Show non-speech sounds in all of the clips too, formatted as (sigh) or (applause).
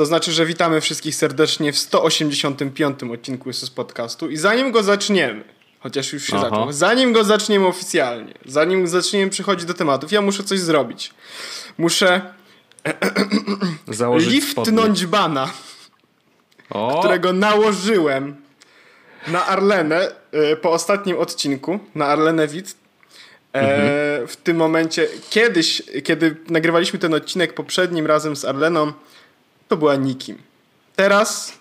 To znaczy, że witamy wszystkich serdecznie w 185 odcinku Jesus Podcastu i zanim go zaczniemy, chociaż już się Aha. zaczął, zanim go zaczniemy oficjalnie, zanim zaczniemy przychodzić do tematów, ja muszę coś zrobić. Muszę (clears throat) Założyć spodnie. liftnąć bana, O, którego nałożyłem na Arlenę e, po ostatnim odcinku, na Arlenę Wit. E, W tym momencie, kiedyś, kiedy nagrywaliśmy ten odcinek poprzednim razem z Arleną, to była nikim. Teraz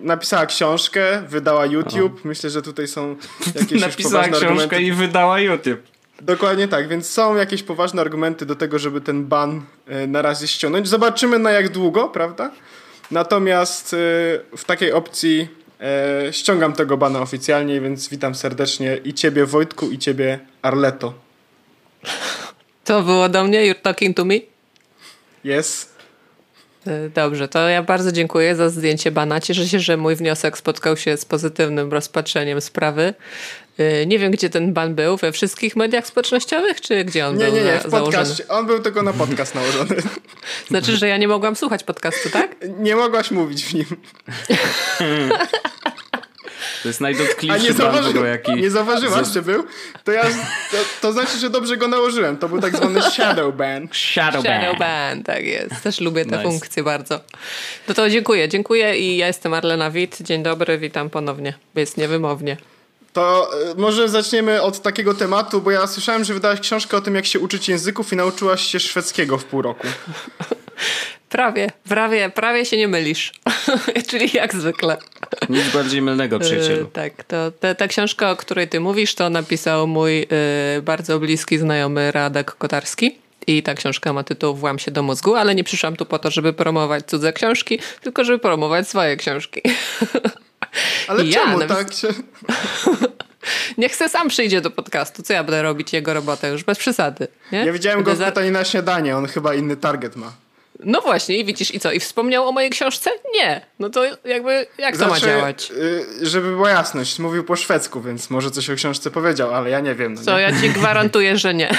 napisała książkę, wydała YouTube. Myślę, że tutaj są jakieś już napisała poważne książkę argumenty. i wydała YouTube. Dokładnie tak, więc są jakieś poważne argumenty do tego, żeby ten ban e, na razie ściągnąć. Zobaczymy na jak długo, prawda? Natomiast e, w takiej opcji e, ściągam tego bana oficjalnie, więc witam serdecznie i ciebie Wojtku i ciebie Arleto. To było do mnie, you're talking to me? Jest. Y, Dobrze, to ja bardzo dziękuję za zdjęcie bana. Cieszę się, że mój wniosek spotkał się z pozytywnym rozpatrzeniem sprawy. Y, Nie wiem, gdzie ten ban był, we wszystkich mediach społecznościowych, czy gdzie on Nie, był nie, nie, w podcaście. On był tylko na podcast nałożony. Znaczy, że ja nie mogłam słuchać podcastu, tak? Nie mogłaś mówić w nim. (laughs) To jest A najdotkliwszy nie, zauważy... ogóle, jaki... nie zauważyłaś, że był? To, ja... to, to znaczy, że dobrze go nałożyłem. To był tak zwany shadow ban. Shadow ban. Shadow ban, tak jest. Też lubię tę Nice. funkcję bardzo. No to dziękuję, dziękuję i ja jestem Arlena Wit. Dzień dobry, witam ponownie. Jest niewymownie. To e, może zaczniemy od takiego tematu, bo ja słyszałem, że wydałaś książkę o tym, jak się uczyć języków i nauczyłaś się szwedzkiego w pół roku. (laughs) Prawie, prawie, prawie się nie mylisz. (laughs) Czyli jak zwykle. Nic bardziej mylnego, E, przyjacielu. tak, to ta, ta książka, o której ty mówisz, to napisał mój e, bardzo bliski znajomy Radek Kotarski. I ta książka ma tytuł Włam się do mózgu, ale nie przyszłam tu po to, żeby promować cudze książki, tylko żeby promować swoje książki. (laughs) Ale Ja czemu tak się... (laughs) Niech se sam przyjdzie do podcastu. Co ja będę robić jego robotę? Już bez przesady. Nie? Ja widziałem go Będę w za- pytaniu na śniadanie, on chyba inny target ma. No właśnie, i widzisz, i co? I wspomniał o mojej książce? Nie. No to jakby, jak to ma Znaczy, działać? y, żeby była jasność, mówił po szwedzku, więc może coś o książce powiedział, ale ja nie wiem. No Co, nie? ja ci gwarantuję, że nie.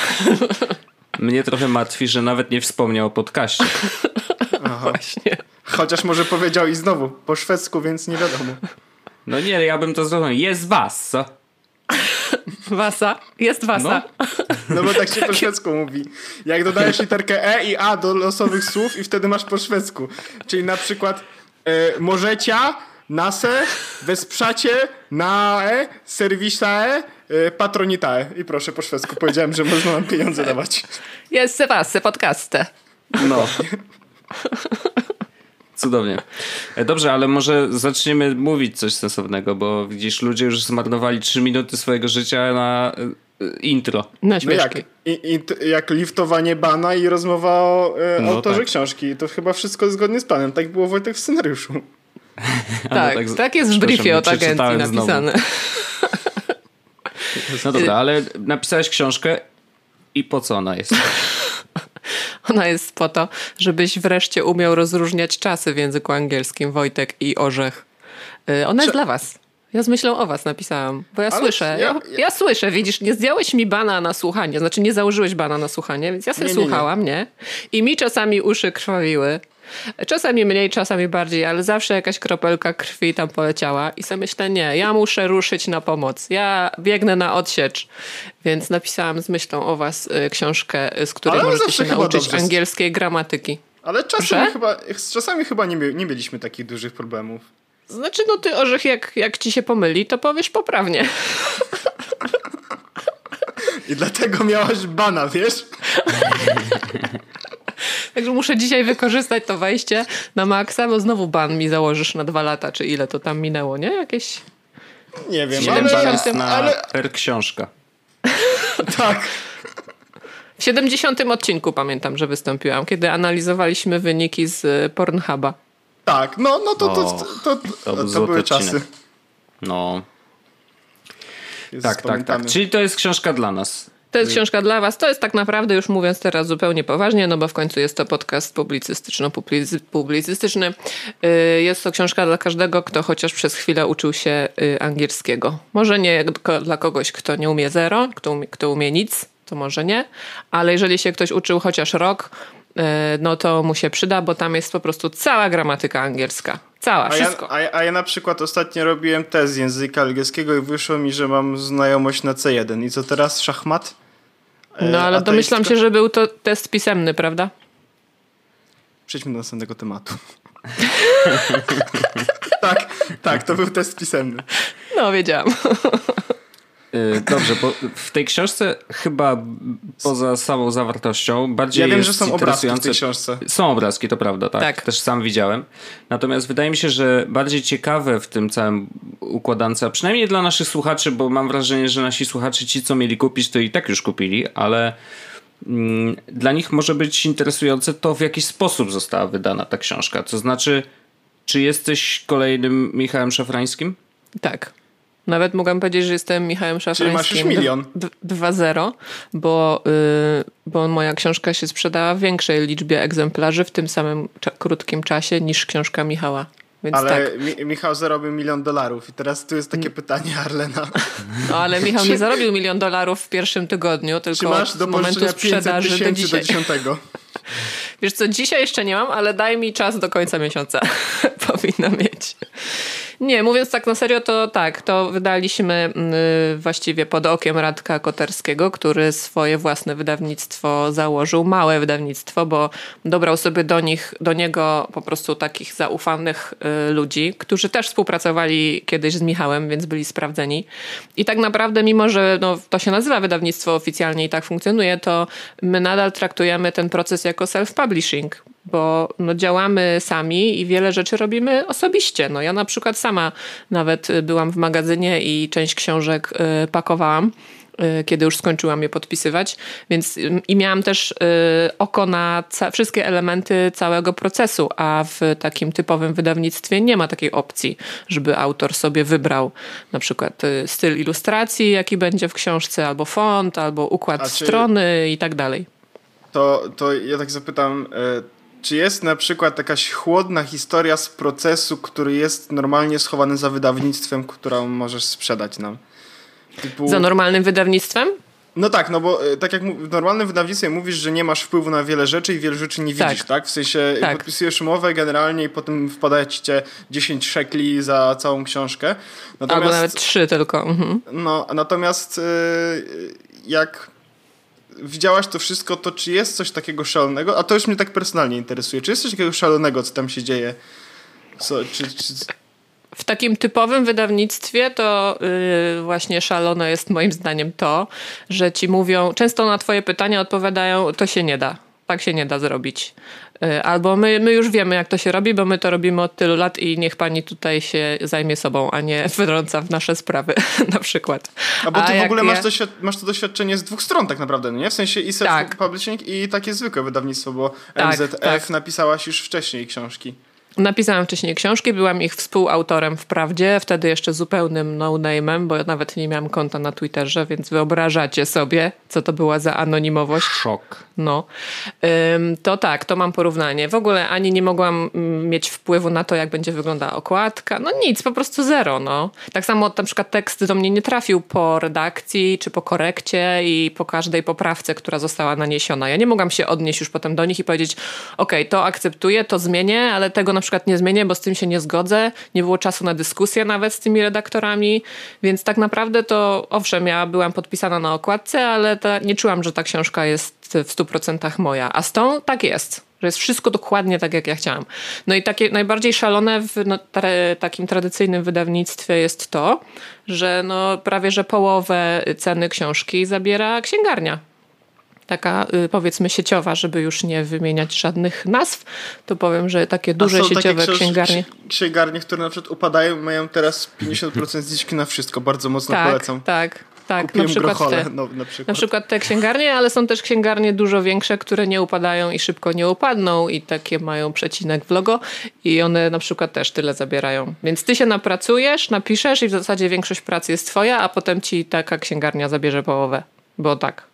(laughs) Mnie trochę martwi, że nawet nie wspomniał o podcaście. (laughs) Właśnie. Chociaż może powiedział i znowu po szwedzku, więc nie wiadomo. No nie, ja bym to zrozumiał. Jest was, co? Wasa. Jest wasa. No bo tak się po szwedzku mówi. Jak dodajesz (laughs) literkę E i A do losowych słów i wtedy masz po szwedzku. Czyli na przykład e, możecia, nase, wesprzacie, nae, serwisae, e, patronitae. I proszę po szwedzku. Powiedziałem, że można nam pieniądze dawać. Jest se wasy, podcaste. No. (laughs) Cudownie. E, Dobrze, ale może zaczniemy mówić coś sensownego, bo widzisz, ludzie już zmarnowali 3 minuty swojego życia na e, intro. Na No jak? I, i, jak liftowanie bana i rozmowa o e, No autorze tak. książki. To chyba wszystko zgodnie z planem. Tak było Wojtek w scenariuszu. (laughs) Tak, tak tak jest w briefie od agencji napisane. No dobra, (laughs) ale napisałeś książkę i po co ona jest? (laughs) Ona jest po to, żebyś wreszcie umiał rozróżniać czasy w języku angielskim, Wojtek i Orzech. Y, Ona jest Cze- dla was. Ja z myślą o was napisałam, bo ja Ale słyszę, ja- ja, ja- słyszę, widzisz, nie zdjąłeś mi bana na słuchanie, znaczy nie założyłeś bana na słuchanie, więc ja sobie Nie, nie, nie. słuchałam, nie? I mi czasami uszy krwawiły, czasami mniej, czasami bardziej, ale zawsze jakaś kropelka krwi tam poleciała i sobie myślę, nie, ja muszę ruszyć na pomoc, ja biegnę na odsiecz, więc napisałam z myślą o was y, książkę, y, z której Ale możecie się nauczyć dobrze- angielskiej gramatyki. Ale czasami chyba, czasami chyba nie, nie mieliśmy takich dużych problemów. Znaczy, no ty orzech, jak, jak ci się pomyli, to powiesz poprawnie. (laughs) I dlatego miałaś bana, wiesz? (laughs) (laughs) Także muszę dzisiaj wykorzystać to wejście na maksa, bo znowu ban mi założysz na dwa lata, czy ile to tam minęło, nie? Jakieś... Nie wiem, Jeden ale, ban jest na ale per książka. (laughs) tak. W 70 odcinku pamiętam, że wystąpiłam, kiedy analizowaliśmy wyniki z y, Pornhuba. Tak, no, no to, to, to, to, to to, były odcinek. czasy. No, Jezus, tak, tak, tak. Czyli to jest książka dla nas. To jest książka dla was. To jest tak naprawdę, już mówiąc teraz zupełnie poważnie, no bo w końcu jest to podcast publicystyczno-publicystyczny. Y, Jest to książka dla każdego, kto chociaż przez chwilę uczył się y, angielskiego. Może nie dla kogoś, kto nie umie zero, kto umie, kto umie nic, to może nie, ale jeżeli się ktoś uczył chociaż rok, no to mu się przyda, bo tam jest po prostu cała gramatyka angielska. Cała, A wszystko. ja, a, a ja na przykład ostatnio robiłem test z języka angielskiego i wyszło mi, że mam znajomość na C1. I co teraz? Szachmat? E, No ale domyślam się, że był to test pisemny, prawda? Przejdźmy do następnego tematu. (laughs) tak, tak, to był test pisemny. No, wiedziałam. (laughs) Y, Dobrze, bo w tej książce chyba poza samą zawartością bardziej Ja wiem, jest że są obrazki w tej książce. Są obrazki, to prawda, tak. Tak. Też sam widziałem. Natomiast wydaje mi się, że bardziej ciekawe w tym całym układance, a przynajmniej dla naszych słuchaczy, bo mam wrażenie, że nasi słuchacze, ci co mieli kupić, to i tak już kupili, ale mm, dla nich może być interesujące to, w jaki sposób została wydana ta książka. To znaczy, czy jesteś kolejnym Michałem Szafrańskim? Tak. Nawet mogłam powiedzieć, że jestem Michałem Szafrańskim. masz już milion. d- 2-0, bo, y, bo moja książka się sprzedała w większej liczbie egzemplarzy w tym samym cza- krótkim czasie niż książka Michała. Więc Ale tak. Mi- Michał zarobił milion dolarów i teraz tu jest takie pytanie Arlena. No, ale Michał nie zarobił milion dolarów w pierwszym tygodniu, Czy tylko masz od do momentu pożyczenia 500 sprzedaży do do dzisiaj. 10? (laughs) Wiesz co, dzisiaj jeszcze nie mam, ale daj mi czas do końca miesiąca. (laughs) Powinna mieć. Nie, mówiąc tak na serio, to tak, to wydaliśmy y, właściwie pod okiem Radka Koterskiego, który swoje własne wydawnictwo założył, małe wydawnictwo, bo dobrał sobie do nich, do niego po prostu takich zaufanych y, ludzi, którzy też współpracowali kiedyś z Michałem, więc byli sprawdzeni. I tak naprawdę, mimo że no, to się nazywa wydawnictwo oficjalnie i tak funkcjonuje, to my nadal traktujemy ten proces jako self-publishing, bo no, działamy sami i wiele rzeczy robimy osobiście. No, ja na przykład sama nawet y, byłam w magazynie i część książek y, pakowałam y, kiedy już skończyłam je podpisywać, więc i miałam też oko na wszystkie elementy całego procesu, a w takim typowym wydawnictwie nie ma takiej opcji, żeby autor sobie wybrał na przykład styl ilustracji, jaki będzie w książce, albo font, albo układ czy- strony i tak dalej. To, to ja tak zapytam, czy jest na przykład jakaś chłodna historia z procesu, który jest normalnie schowany za wydawnictwem, którą możesz sprzedać nam? Typu... Za normalnym wydawnictwem? No tak, no bo e, tak jak w normalnym wydawnictwie mówisz, że nie masz wpływu na wiele rzeczy i wiele rzeczy nie Tak. widzisz, tak? W sensie Tak. podpisujesz umowę generalnie i potem wpada ci cię 10 szekli za całą książkę. Natomiast, Albo nawet trzy tylko. Mhm. No, natomiast e, jak widziałaś to wszystko, to czy jest coś takiego szalonego? A to już mnie tak personalnie interesuje. Czy jest coś takiego szalonego, co tam się dzieje? Co, czy, czy, W takim typowym wydawnictwie to yy, właśnie szalone jest moim zdaniem to, że ci mówią, często na twoje pytania odpowiadają, to się nie da. Tak się nie da zrobić. Yy, Albo my, my już wiemy, jak to się robi, bo my to robimy od tylu lat i niech pani tutaj się zajmie sobą, a nie (laughs) wtrąca w nasze sprawy, (laughs) na przykład. A bo ty w jak ogóle ja- masz, doświad- masz to doświadczenie z dwóch stron tak naprawdę, no nie? W sensie i Tak. self-publishing i takie zwykłe wydawnictwo, bo Tak, MZF tak. napisałaś już wcześniej książki. Napisałam wcześniej książki, byłam ich współautorem wprawdzie, wtedy jeszcze zupełnym no-name'em, bo ja nawet nie miałam konta na Twitterze, więc wyobrażacie sobie, co to była za anonimowość. Szok. No, to tak, to mam porównanie. W ogóle ani nie mogłam mm, mieć wpływu na to, jak będzie wyglądała okładka. No nic, po prostu zero. No. Tak samo na przykład tekst do mnie nie trafił po redakcji, czy po korekcie i po każdej poprawce, która została naniesiona. Ja nie mogłam się odnieść już potem do nich i powiedzieć, okej, to akceptuję, to zmienię, ale tego na przykład nie zmienię, bo z tym się nie zgodzę. Nie było czasu na dyskusję nawet z tymi redaktorami, więc tak naprawdę to owszem, ja byłam podpisana na okładce, ale ta, nie czułam, że ta książka jest w 100% moja. A z tą tak jest. Że jest wszystko dokładnie tak, jak ja chciałam. No i takie najbardziej szalone w no, takim tradycyjnym wydawnictwie jest to, że no, prawie że połowę ceny książki zabiera księgarnia taka y, powiedzmy sieciowa, żeby już nie wymieniać żadnych nazw, to powiem, że takie duże sieciowe takie księgarnie. ksi- Księgarnie, które na przykład upadają mają teraz 50% zniżki na wszystko. Bardzo mocno Tak, polecam. tak, tak. Kupiłem na przykład grochole, te. no, na przykład. Na przykład te księgarnie, ale są też księgarnie dużo większe, które nie upadają i szybko nie upadną i takie mają przecinek w logo i one na przykład też tyle zabierają. Więc ty się napracujesz, napiszesz i w zasadzie większość pracy jest twoja, a potem ci taka księgarnia zabierze połowę. Bo tak.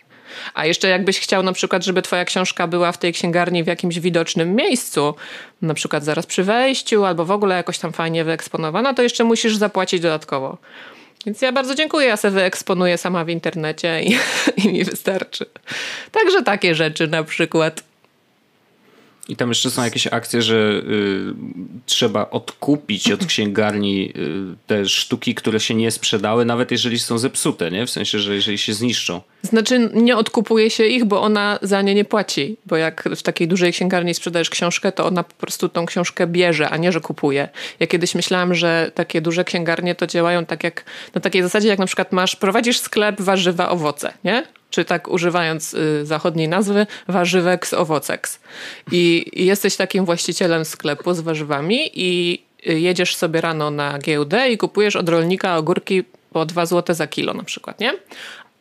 A jeszcze jakbyś chciał na przykład, żeby twoja książka była w tej księgarni w jakimś widocznym miejscu, na przykład zaraz przy wejściu albo w ogóle jakoś tam fajnie wyeksponowana, to jeszcze musisz zapłacić dodatkowo. Więc ja bardzo dziękuję, ja se wyeksponuję sama w internecie i, (laughs) i mi wystarczy. Także takie rzeczy na przykład. I tam jeszcze są jakieś akcje, że y, trzeba odkupić od księgarni y, te sztuki, które się nie sprzedały, nawet jeżeli są zepsute, nie? W sensie, że jeżeli się zniszczą. Znaczy nie odkupuje się ich, bo ona za nie nie płaci. Bo jak w takiej dużej księgarni sprzedajesz książkę, to ona po prostu tą książkę bierze, a nie, że kupuje. Ja kiedyś myślałam, że takie duże księgarnie to działają tak jak na takiej zasadzie, jak na przykład masz, prowadzisz sklep warzywa, owoce, nie? Czy tak używając y, zachodniej nazwy, warzywek z owoceks. I, I jesteś takim właścicielem sklepu z warzywami i y, jedziesz sobie rano na giełdę i kupujesz od rolnika ogórki po 2 zł za kilo na przykład, nie?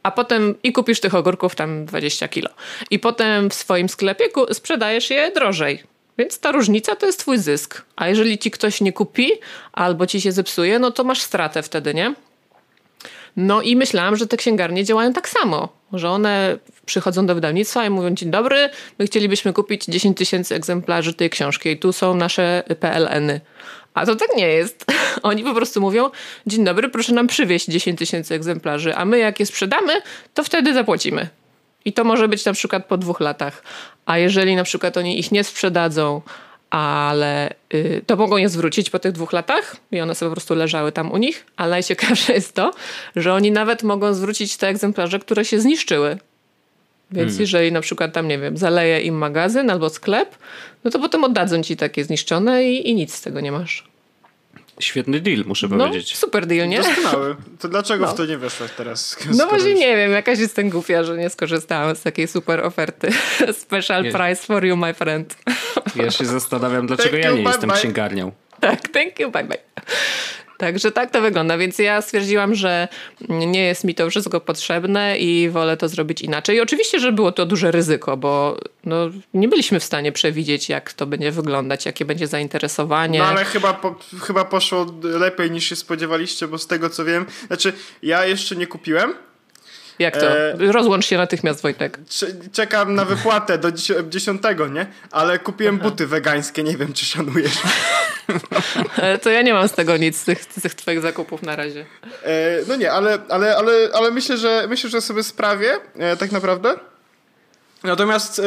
A potem i kupisz tych ogórków tam 20 kilo. I potem w swoim sklepie sprzedajesz je drożej. Więc ta różnica to jest twój zysk. A jeżeli ci ktoś nie kupi albo ci się zepsuje, no to masz stratę wtedy, nie? No i myślałam, że te księgarnie działają tak samo, że one przychodzą do wydawnictwa i mówią dzień dobry, my chcielibyśmy kupić 10 tysięcy egzemplarzy tej książki i tu są nasze PLN-y. A to tak nie jest. (laughs) Oni po prostu mówią, dzień dobry, proszę nam przywieźć 10 tysięcy egzemplarzy, a my jak je sprzedamy, to wtedy zapłacimy. I to może być na przykład po dwóch latach. A jeżeli na przykład oni ich nie sprzedadzą, ale y, to mogą je zwrócić po tych dwóch latach i one sobie po prostu leżały tam u nich, ale najciekawsze jest to, że oni nawet mogą zwrócić te egzemplarze, które się zniszczyły. Więc hmm. jeżeli na przykład tam, nie wiem, zaleje im magazyn albo sklep, no to potem oddadzą ci takie zniszczone i, i nic z tego nie masz. Świetny deal, muszę no, powiedzieć. Super deal, nie? Doskonały. To dlaczego no. w to nie weszłaś teraz? (laughs) No właśnie nie wiem, jakaś jestem głupia, że nie skorzystałam z takiej super oferty. (laughs) Special price for you, my friend. Ja się zastanawiam, dlaczego thank ja nie jestem bye. księgarnią. Tak, thank you, bye bye. Także tak to wygląda, więc ja stwierdziłam, że nie jest mi to wszystko potrzebne i wolę to zrobić inaczej. I oczywiście, że było to duże ryzyko, bo no, nie byliśmy w stanie przewidzieć, jak to będzie wyglądać, jakie będzie zainteresowanie. No ale chyba, po, chyba poszło lepiej niż się spodziewaliście, bo z tego co wiem, znaczy ja jeszcze nie kupiłem, jak to? E... Rozłącz się natychmiast, Wojtek. Czekam na wypłatę do dziesiątego, nie? Ale kupiłem Aha. buty wegańskie, nie wiem, czy szanujesz. (laughs) E, to ja nie mam z tego nic, z tych, z tych twoich zakupów na razie. E, no nie, ale, ale, ale, ale myślę, że myślę, że sobie sprawię, e, tak naprawdę. Natomiast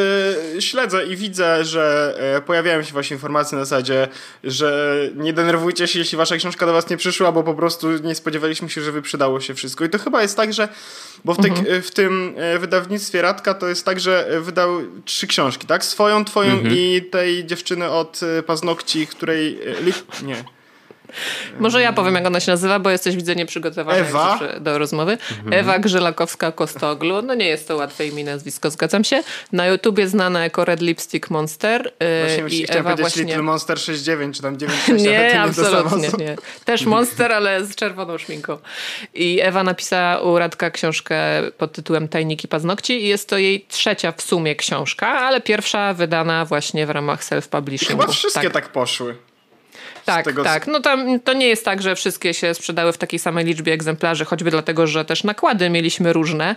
y, śledzę i widzę, że y, pojawiają się właśnie informacje na zasadzie, że nie denerwujcie się, jeśli wasza książka do was nie przyszła, bo po prostu nie spodziewaliśmy się, że wyprzedało się wszystko. I to chyba jest tak, że, bo w, te, mhm. w tym wydawnictwie Radka to jest tak, że wydał trzy książki, tak? Swoją, twoją mhm. i tej dziewczyny od paznokci, której... Nie. Może ja powiem, jak ona się nazywa, bo jesteś, widzę, nieprzygotowany Ewa? do rozmowy. Mhm. Ewa Grzelakowska-Kostoglu. No nie jest to łatwe imię, nazwisko, zgadzam się. Na YouTubie znana jako Red Lipstick Monster. Y, właśnie i Ewa właśnie... Little Monster 69, czy tam 96, Nie, absolutnie nie. Też Monster, ale z czerwoną szminką. I Ewa napisała u Radka książkę pod tytułem Tajniki Paznokci i jest to jej trzecia w sumie książka, ale pierwsza wydana właśnie w ramach self-publishingu. Chyba wszystkie tak, tak poszły. Tak, tego... tak. No tam, to nie jest tak, że wszystkie się sprzedały w takiej samej liczbie egzemplarzy, choćby dlatego, że też nakłady mieliśmy różne,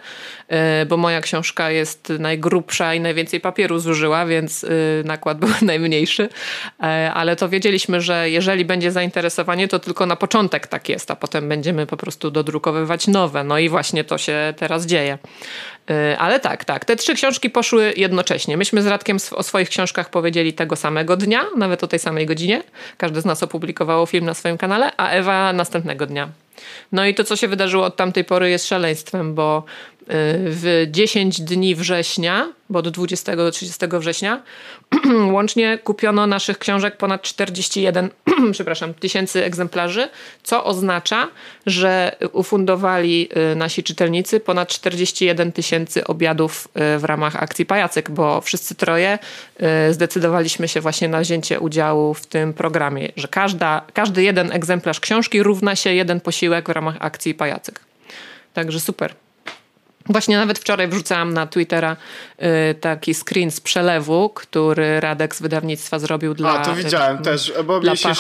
y, bo moja książka jest najgrubsza i najwięcej papieru zużyła, więc y, nakład był (laughs) najmniejszy. E, ale to wiedzieliśmy, że jeżeli będzie zainteresowanie, to tylko na początek tak jest, a potem będziemy po prostu dodrukowywać nowe. No i właśnie to się teraz dzieje. E, ale tak, tak. Te trzy książki poszły jednocześnie. Myśmy z Radkiem o swoich książkach powiedzieli tego samego dnia, nawet o tej samej godzinie. Każdy z nas opublikowało film na swoim kanale, a Ewa następnego dnia. No i to, co się wydarzyło od tamtej pory jest szaleństwem, bo w 10 dni września, bo od 20 do 30 września, (clears throat) łącznie kupiono naszych książek ponad 41 (clears throat) przepraszam, tysięcy egzemplarzy, co oznacza, że ufundowali y, nasi czytelnicy ponad 41 tysięcy obiadów y, w ramach akcji Pajacyk, bo wszyscy troje y, zdecydowaliśmy się właśnie na wzięcie udziału w tym programie, że każda, każdy jeden egzemplarz książki równa się jeden posiłek w ramach akcji Pajacyk. Także super. Właśnie nawet wczoraj wrzucałam na Twittera y, taki screen z przelewu, który Radek z wydawnictwa zrobił dla A, to widziałem y, też, bo mi się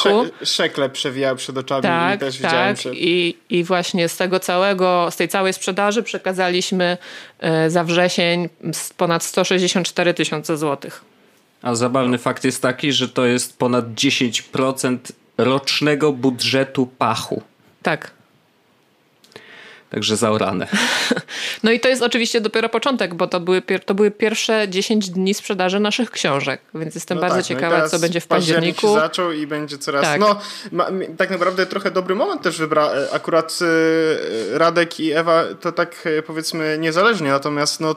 szekle przewijały przed oczami tak, i też tak. widziałem. Że... I, I właśnie z tego całego, z tej całej sprzedaży przekazaliśmy y, za wrzesień ponad 164 tysiące złotych. A zabawny fakt jest taki, że to jest ponad 10% rocznego budżetu pachu. Tak. Także zaorane. (laughs) No i to jest oczywiście dopiero początek, bo to były, to były pierwsze 10 dni sprzedaży naszych książek, więc jestem No bardzo tak, no ciekawa, teraz co będzie w październik październiku. się zaczął i będzie coraz... Tak. No, ma, tak naprawdę trochę dobry moment też wybra... Akurat y, Radek i Ewa to tak y, powiedzmy niezależnie, natomiast no,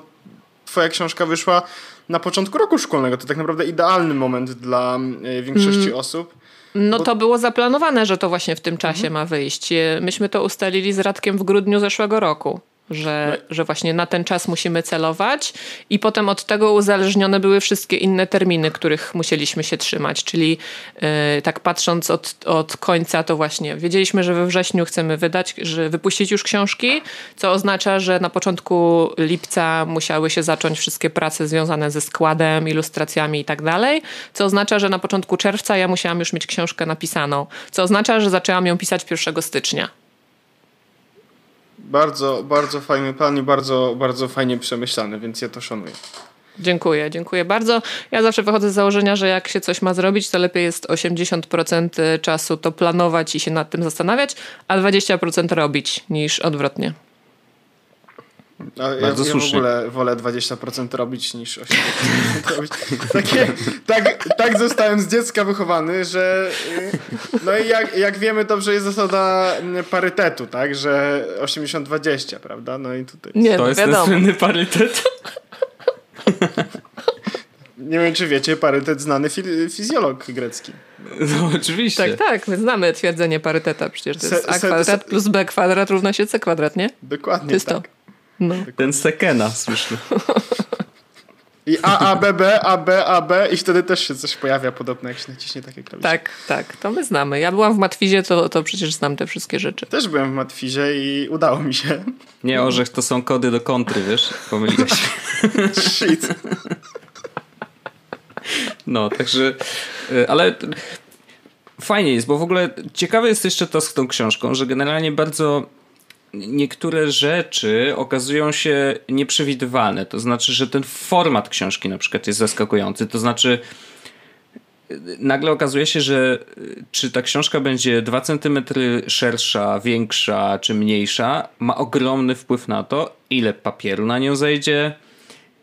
twoja książka wyszła na początku roku szkolnego. To tak naprawdę idealny moment dla większości Mm. osób. No to było zaplanowane, że to właśnie w tym czasie Mhm. ma wyjść. E, Myśmy to ustalili z Radkiem w grudniu zeszłego roku. No Że, że właśnie na ten czas musimy celować, i potem od tego uzależnione były wszystkie inne terminy, których musieliśmy się trzymać. Czyli e, tak patrząc od, od końca, to właśnie wiedzieliśmy, że we wrześniu chcemy wydać, że wypuścić już książki, co oznacza, że na początku lipca musiały się zacząć wszystkie prace związane ze składem, ilustracjami i tak dalej, co oznacza, że na początku czerwca ja musiałam już mieć książkę napisaną, co oznacza, że zaczęłam ją pisać 1 stycznia. Bardzo, bardzo fajny plan i bardzo, bardzo fajnie przemyślany, więc ja to szanuję. Dziękuję, dziękuję bardzo. Ja zawsze wychodzę z założenia, że jak się coś ma zrobić, to lepiej jest 80% czasu to planować i się nad tym zastanawiać, a 20% robić niż odwrotnie. A ja, Bardzo ja w ogóle wolę 20% robić niż 80% robić. Takie, tak, tak zostałem z dziecka wychowany, że y, no i jak, jak wiemy dobrze jest zasada mm, parytetu, tak, że 80-20, prawda? No i tutaj Nie, To no jest ten wiadomo. słynny parytet. nie wiem czy wiecie, parytet znany fi- fizjolog grecki. No oczywiście. Tak, tak, my znamy twierdzenie paryteta. Przecież to Se- jest a se- kwadrat se- plus b kwadrat równa się c kwadrat, nie? Dokładnie To jest tak. to. No. Ten Sekena, słyszny. (laughs) I A, A, B, B, A, B, A, B i wtedy też się coś pojawia podobne, jak się naciśnie takie klawisze. Tak, tak, to my znamy. Ja byłam w Matwizie, to, to przecież znam te wszystkie rzeczy. Też byłem w Matwizie i udało mi się. Nie, orzech to są kody do kontry, wiesz? Pomyliłeś się. (laughs) Shit. No, także... y, Ale fajnie jest, bo w ogóle ciekawe jest jeszcze to z tą książką, że generalnie bardzo niektóre rzeczy okazują się nieprzewidywalne. To znaczy, że ten format książki na przykład jest zaskakujący. To znaczy, nagle okazuje się, że y, czy ta książka będzie 2 cm szersza, większa czy mniejsza, ma ogromny wpływ na to, ile papieru na nią zejdzie,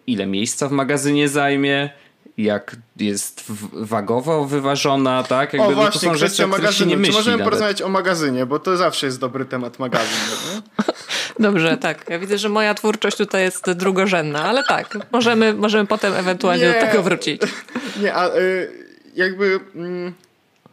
ile miejsca w magazynie zajmie, jak jest wagowo wyważona, tak? Jakby, O no to właśnie, są rzeczy, magazynu. Czy myśli możemy nawet. porozmawiać o magazynie, bo to zawsze jest dobry temat magazyn. (laughs) Dobrze, tak. Ja widzę, że moja twórczość tutaj jest drugorzędna, ale tak, możemy, możemy potem ewentualnie Nie. do tego wrócić. (laughs) Nie, a y, jakby... Mm,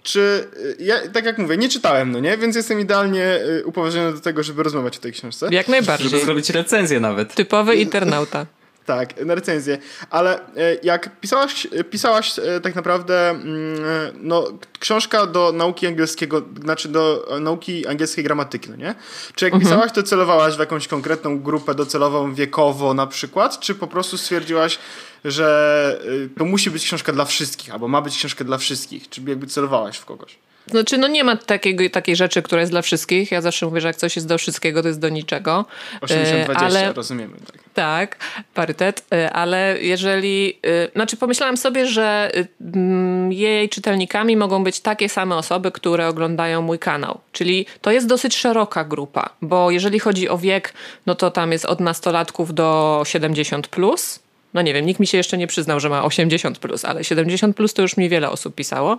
czy... y, Ja, tak jak mówię, nie czytałem, no nie? Więc jestem idealnie y, upoważniony do tego, żeby rozmawiać o tej książce. Jak najbardziej. Żeby zrobić recenzję nawet. Typowy internauta. Tak, na recenzję. Ale e, jak pisałaś, pisałaś e, tak naprawdę mm, e, no, książka do nauki angielskiego, znaczy do nauki angielskiej gramatyki, no nie? Czy jak pisałaś, to celowałaś w jakąś konkretną grupę docelową wiekowo na przykład, czy po prostu stwierdziłaś, że to musi być książka dla wszystkich, albo ma być książka dla wszystkich, czy jakby celowałaś w kogoś? Znaczy, no nie ma takiego, takiej rzeczy, która jest dla wszystkich. Ja zawsze mówię, że jak coś jest do wszystkiego, to jest do niczego. 80-20, E, ale rozumiemy. Tak. Tak, parytet, y, ale jeżeli. y, Znaczy, pomyślałam sobie, że y, mm, jej czytelnikami mogą być takie same osoby, które oglądają mój kanał. Czyli to jest dosyć szeroka grupa, bo jeżeli chodzi o wiek, no to tam jest od nastolatków do 70. Plus. No nie wiem, nikt mi się jeszcze nie przyznał, że ma 80, plus, ale 70 plus to już mi wiele osób pisało.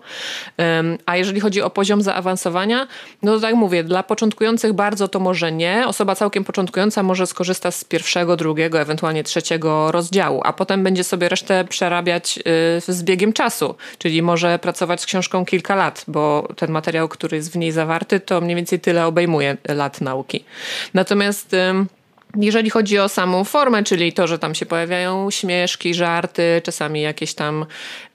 A jeżeli chodzi o poziom zaawansowania, no to tak mówię, dla początkujących bardzo to może nie. Osoba całkiem początkująca może skorzysta z pierwszego, drugiego, ewentualnie trzeciego rozdziału, a potem będzie sobie resztę przerabiać y, z biegiem czasu, czyli może pracować z książką kilka lat, bo ten materiał, który jest w niej zawarty, to mniej więcej tyle obejmuje lat nauki. Natomiast. Jeżeli chodzi o samą formę, czyli to, że tam się pojawiają śmieszki, żarty, czasami jakieś tam,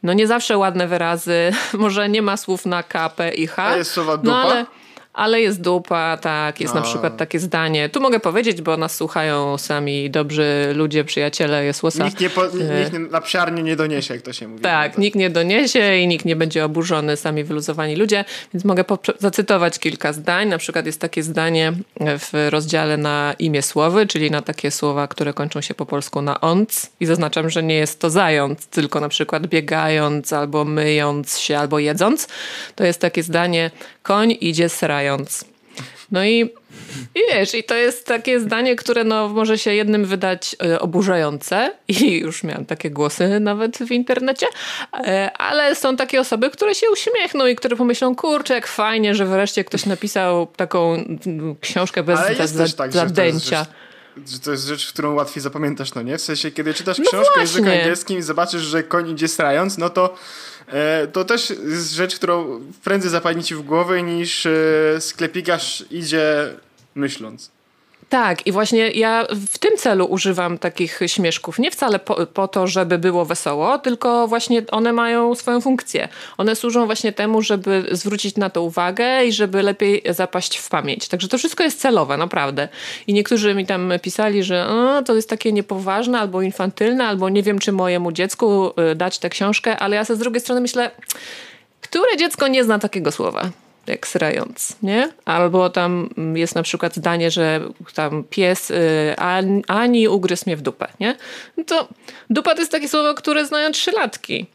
no nie zawsze ładne wyrazy, (laughs) może nie ma słów na K, P i H. A jest słowa dupa? No ale, ale jest dupa, tak, jest na A. przykład takie zdanie. Tu mogę powiedzieć, bo nas słuchają sami dobrzy ludzie, przyjaciele Jesłosa. Nikt, nie po, nikt nie, na psiarnię nie doniesie, jak to się mówi. E. Tak, nikt nie doniesie i nikt nie będzie oburzony, sami wyluzowani ludzie, więc mogę zacytować kilka zdań. Na przykład jest takie zdanie w rozdziale na imię słowy, czyli na takie słowa, które kończą się po polsku na onc i zaznaczam, że nie jest to zając, tylko na przykład biegając, albo myjąc się, albo jedząc. To jest takie zdanie, koń idzie srając. No i, i wiesz, i to jest takie zdanie, które no, może się jednym wydać y, oburzające i już miałam takie głosy nawet w internecie, y, ale są takie osoby, które się uśmiechną i które pomyślą, kurczę, jak fajnie, że wreszcie ktoś napisał taką y, książkę bez Ale jest też tak, że to jest rzecz- że to jest rzecz, którą łatwiej zapamiętasz, no nie? W sensie, kiedy czytasz No książkę właśnie. angielskim i zobaczysz, że koń idzie strając, no to e, to też jest rzecz, którą prędzej zapadnie ci w głowę niż e, sklepikarz idzie myśląc. Tak, i właśnie ja w tym celu używam takich śmieszków. Nie wcale po, po to, żeby było wesoło, tylko właśnie one mają swoją funkcję. One służą właśnie temu, żeby zwrócić na to uwagę i żeby lepiej zapaść w pamięć. Także to wszystko jest celowe, naprawdę. I niektórzy mi tam pisali, że to jest takie niepoważne albo infantylne, albo nie wiem, czy mojemu dziecku y, dać tę książkę, ale ja sobie z drugiej strony myślę, które dziecko nie zna takiego słowa? Jak srając, nie? Albo tam jest na przykład zdanie, że tam pies y, An- Ani ugryzł mnie w dupę, nie? No to dupa to jest takie słowo, które znają trzylatki.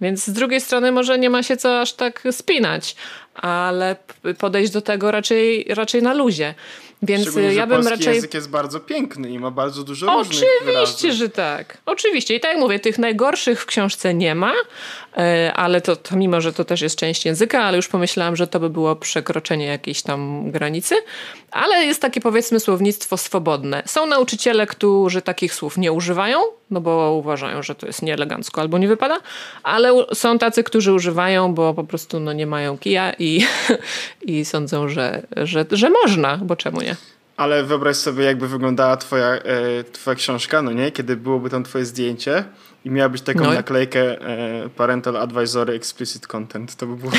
Więc z drugiej strony może nie ma się co aż tak spinać, ale podejść do tego raczej, raczej na luzie. Więc ja bym raczej... język jest bardzo piękny i ma bardzo dużo różnych wyrazów. Oczywiście, że tak. Oczywiście. I tak jak mówię, tych najgorszych w książce nie ma, e, ale to, to mimo, że to też jest część języka, ale już pomyślałam, że to by było przekroczenie jakiejś tam granicy. Ale jest takie powiedzmy słownictwo swobodne. Są nauczyciele, którzy takich słów nie używają, no bo uważają, że to jest nieelegancko albo nie wypada, ale są tacy, którzy używają, bo po prostu no, nie mają kija i, (laughs) i sądzą, że, że, że można, bo czemu nie? Ale wyobraź sobie, jakby wyglądała twoja, e, twoja książka, no nie? Kiedy byłoby tam twoje zdjęcie i miałabyś taką No naklejkę e, Parental Advisory Explicit Content. To by było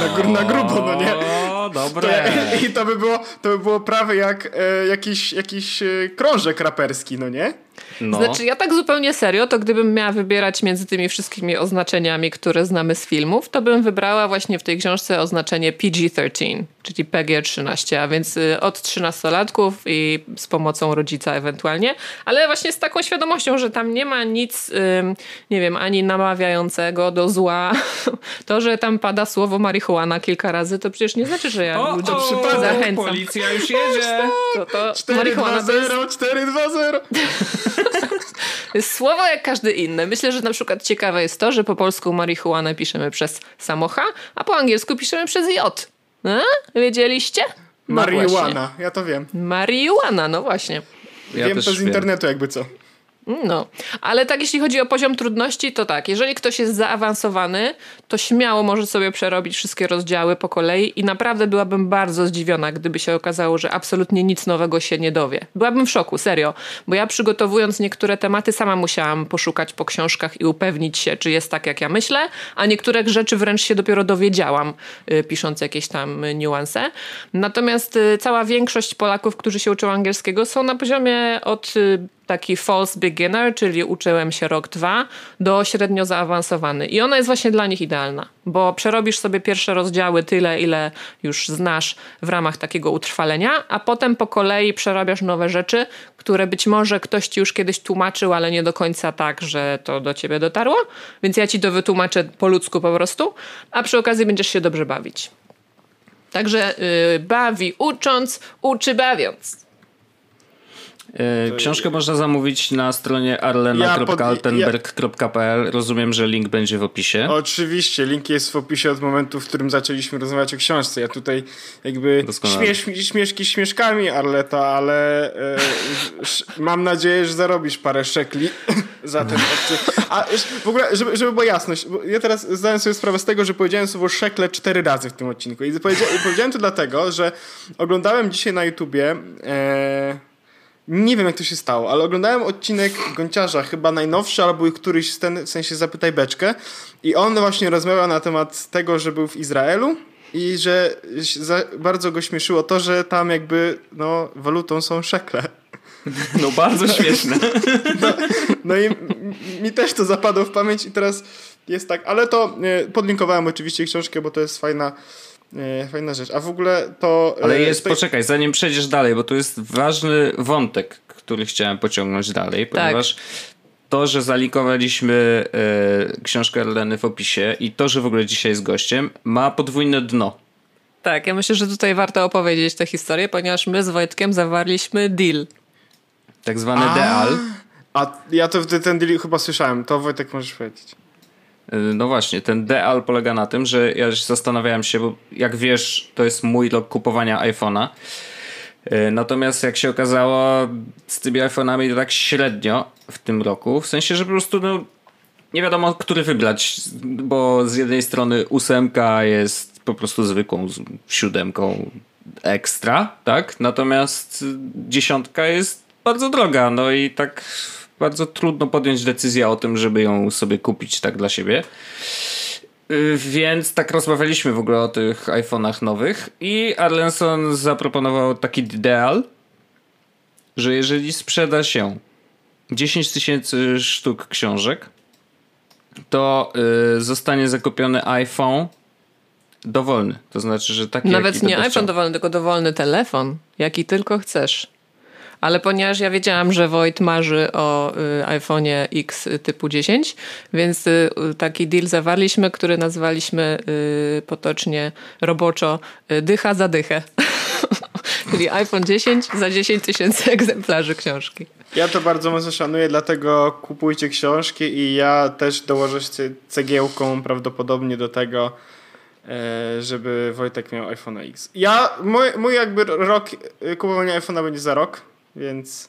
na, gr- na grubo, no nie? O, To, dobre. (laughs) I to by było, to by było prawie jak e, jakiś, jakiś e, krążek raperski, no nie? No. Znaczy, ja tak zupełnie serio, to gdybym miała wybierać między tymi wszystkimi oznaczeniami, które znamy z filmów, to bym wybrała właśnie w tej książce oznaczenie PG-13, czyli PG-13, a więc y, od 13-latków i z pomocą rodzica ewentualnie, ale właśnie z taką świadomością, że tam nie ma nic, nie wiem, ani namawiającego do zła. (laughs) To, że tam pada słowo marihuana kilka razy, to przecież nie znaczy, że ja o, ludzi o, zachęcam. policja już jedzie. To, to marihuana to jest 4-2-0, 4-2-0. jest (laughs) słowo jak każdy inny. Myślę, że na przykład ciekawe jest to, że po polsku marihuanę piszemy przez samo H, a po angielsku piszemy przez J. A? Wiedzieliście? No Marihuana, ja to wiem. Marihuana, no właśnie. Ja wiem to z wiem. internetu jakby co. No, ale tak jeśli chodzi o poziom trudności, to tak, jeżeli ktoś jest zaawansowany, to śmiało może sobie przerobić wszystkie rozdziały po kolei i naprawdę byłabym bardzo zdziwiona, gdyby się okazało, że absolutnie nic nowego się nie dowie. Byłabym w szoku, serio, bo ja przygotowując niektóre tematy sama musiałam poszukać po książkach i upewnić się, czy jest tak, jak ja myślę, a niektóre rzeczy wręcz się dopiero dowiedziałam, y, pisząc jakieś tam niuanse. Natomiast y, cała większość Polaków, którzy się uczą angielskiego, są na poziomie od y, taki false beginner, czyli uczyłem się rok, dwa, do średnio zaawansowany. I ona jest właśnie dla nich idealna, bo przerobisz sobie pierwsze rozdziały tyle, ile już znasz w ramach takiego utrwalenia, a potem po kolei przerabiasz nowe rzeczy, które być może ktoś ci już kiedyś tłumaczył, ale nie do końca tak, że to do ciebie dotarło. Więc ja ci to wytłumaczę po ludzku po prostu, a przy okazji będziesz się dobrze bawić. Także yy, bawi ucząc, uczy bawiąc. E, Książkę można zamówić na stronie arlena.altenberg.pl. Rozumiem, że link będzie w opisie. Oczywiście, link jest w opisie od momentu, w którym zaczęliśmy rozmawiać o książce. Ja tutaj jakby śmiesz, śmieszki śmieszkami, Arleta, ale e, (laughs) mam nadzieję, że zarobisz parę szekli (laughs) za ten odcinek. A w ogóle, żeby, żeby była jasność, bo ja teraz zdałem sobie sprawę z tego, że powiedziałem słowo szekle cztery razy w tym odcinku. I powiedzia, i powiedziałem to dlatego, że oglądałem dzisiaj na YouTubie e, nie wiem, jak to się stało, ale oglądałem odcinek Gonciarza, chyba najnowszy, albo któryś z ten, w sensie Zapytaj Beczkę i on właśnie rozmawiał na temat tego, że był w Izraelu i że bardzo go śmieszyło to, że tam jakby no, walutą są szekle. (laughs) No bardzo śmieszne. (laughs) No i m- mi też to zapadło w pamięć i teraz jest tak, ale to e, podlinkowałem oczywiście książkę, bo to jest fajna, fajna rzecz. A w ogóle to... e, Ale jest, to- poczekaj, zanim przejdziesz dalej, bo tu jest ważny wątek, który chciałem pociągnąć dalej, ponieważ to, że zalinkowaliśmy e, książkę Arleny w opisie i to, że w ogóle dzisiaj jest gościem, ma podwójne dno. Tak, ja myślę, że tutaj warto opowiedzieć tę historię, ponieważ my z Wojtkiem zawarliśmy deal. Tak zwany deal. A ja to ten deal chyba słyszałem, to Wojtek możesz powiedzieć. Y, No właśnie, ten deal polega na tym, że ja się zastanawiałem się, bo jak wiesz, to jest mój rok kupowania iPhone'a. Y, Natomiast jak się okazało, z tymi iPhone'ami tak średnio w tym roku. W sensie, że po prostu no, nie wiadomo, który wybrać, bo z jednej strony ósemka jest po prostu zwykłą siódemką ekstra, tak? Natomiast dziesiątka jest bardzo droga, no i tak bardzo trudno podjąć decyzję o tym, żeby ją sobie kupić tak dla siebie. Y, Więc tak rozmawialiśmy w ogóle o tych iPhone'ach nowych i Arlenson zaproponował taki deal, że jeżeli sprzeda się 10 tysięcy sztuk książek, to y, zostanie zakupiony iPhone dowolny. To znaczy, że taki Nawet nie iPhone chciał. dowolny, tylko dowolny telefon, jaki tylko chcesz. Ale ponieważ ja wiedziałam, że Wojt marzy o y, iPhone'ie X typu 10, więc y, taki deal zawarliśmy, który nazwaliśmy y, potocznie roboczo y, dycha za dychę. (laughs) Czyli iPhone 10 za 10 tysięcy egzemplarzy książki. Ja to bardzo mocno szanuję, dlatego kupujcie książki i ja też dołożę się cegiełką prawdopodobnie do tego, e, żeby Wojtek miał iPhone X. Ja, mój, mój jakby rok kupowania iPhone'a będzie za rok, więc...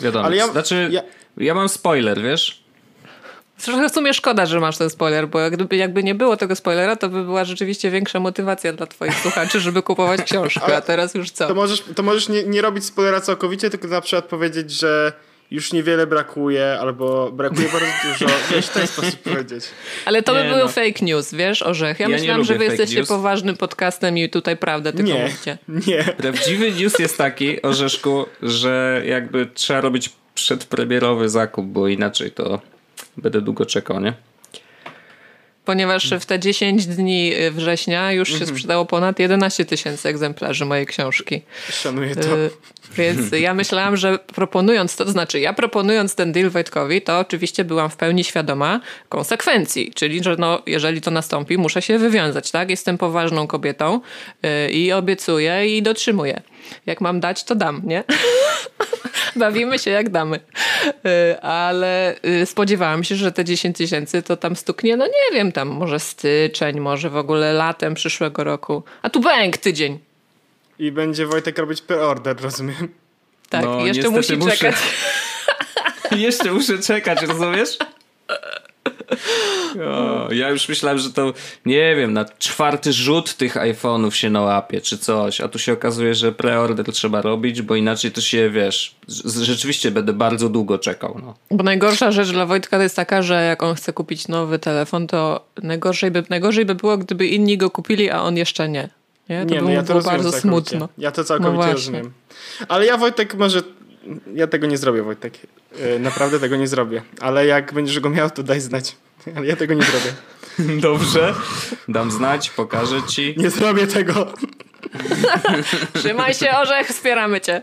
Wiadomo. Ale ja- znaczy, ja... ja- mam spoiler, wiesz? Trochę w sumie szkoda, że masz ten spoiler, bo gdyby jakby nie było tego spoilera, to by była rzeczywiście większa motywacja dla twoich słuchaczy, żeby kupować książkę, a teraz już co? To możesz, to możesz nie, nie robić spoilera całkowicie, tylko na przykład powiedzieć, że już niewiele brakuje, albo brakuje bardzo dużo. (laughs) Wiesz, w ten sposób powiedzieć. Ale to by Nie, były no. fake news, wiesz, Orzech. Ja, Ja nie myślałam, że lubię wy fake jesteście news. poważnym podcastem i tutaj prawdę tylko Nie, mówicie. nie. Prawdziwy news jest taki, Orzeszku, że jakby trzeba robić przedpremierowy zakup, bo inaczej to będę długo czekał, nie? Ponieważ w te 10 dni września już Mhm. się sprzedało ponad 11 tysięcy egzemplarzy mojej książki. Szanuję to. Y, Więc (laughs) ja myślałam, że proponując to, to znaczy ja proponując ten deal Wojtkowi, to oczywiście byłam w pełni świadoma konsekwencji, czyli że no, jeżeli to nastąpi, muszę się wywiązać, tak? Jestem poważną kobietą y, i obiecuję i dotrzymuję. Jak mam dać, to dam, nie? (laughs) (laughs) Bawimy się jak damy. Y, Ale y, spodziewałam się, że te 10 tysięcy to tam stuknie, no nie wiem, tam może styczeń, może w ogóle latem przyszłego roku. A tu bęk tydzień. I będzie Wojtek robić pre-order, rozumiem. Tak, No, jeszcze musi muszę. czekać. (laughs) Jeszcze muszę czekać, rozumiesz? (laughs) O, ja już myślałem, że to, nie wiem, na czwarty rzut tych iPhone'ów się nałapie, czy coś, a tu się okazuje, że preorder trzeba robić, bo inaczej to się, wiesz, rzeczywiście będę bardzo długo czekał, no. Bo najgorsza rzecz dla Wojtka to jest taka, że jak on chce kupić nowy telefon, to najgorzej by, najgorzej by było, gdyby inni go kupili, a on jeszcze nie. Nie, to Nie, by no ja to bardzo całkowicie. smutno. Ja to No całkowicie właśnie. rozumiem. Ale ja Wojtek może... Ja tego nie zrobię, Wojtek. E, Naprawdę tego nie zrobię. Ale jak będziesz go miał, to daj znać. Ale ja tego nie zrobię. (laughs) Dobrze, dam znać, pokażę ci. Nie zrobię tego. (laughs) Trzymaj się, Orzech, wspieramy cię.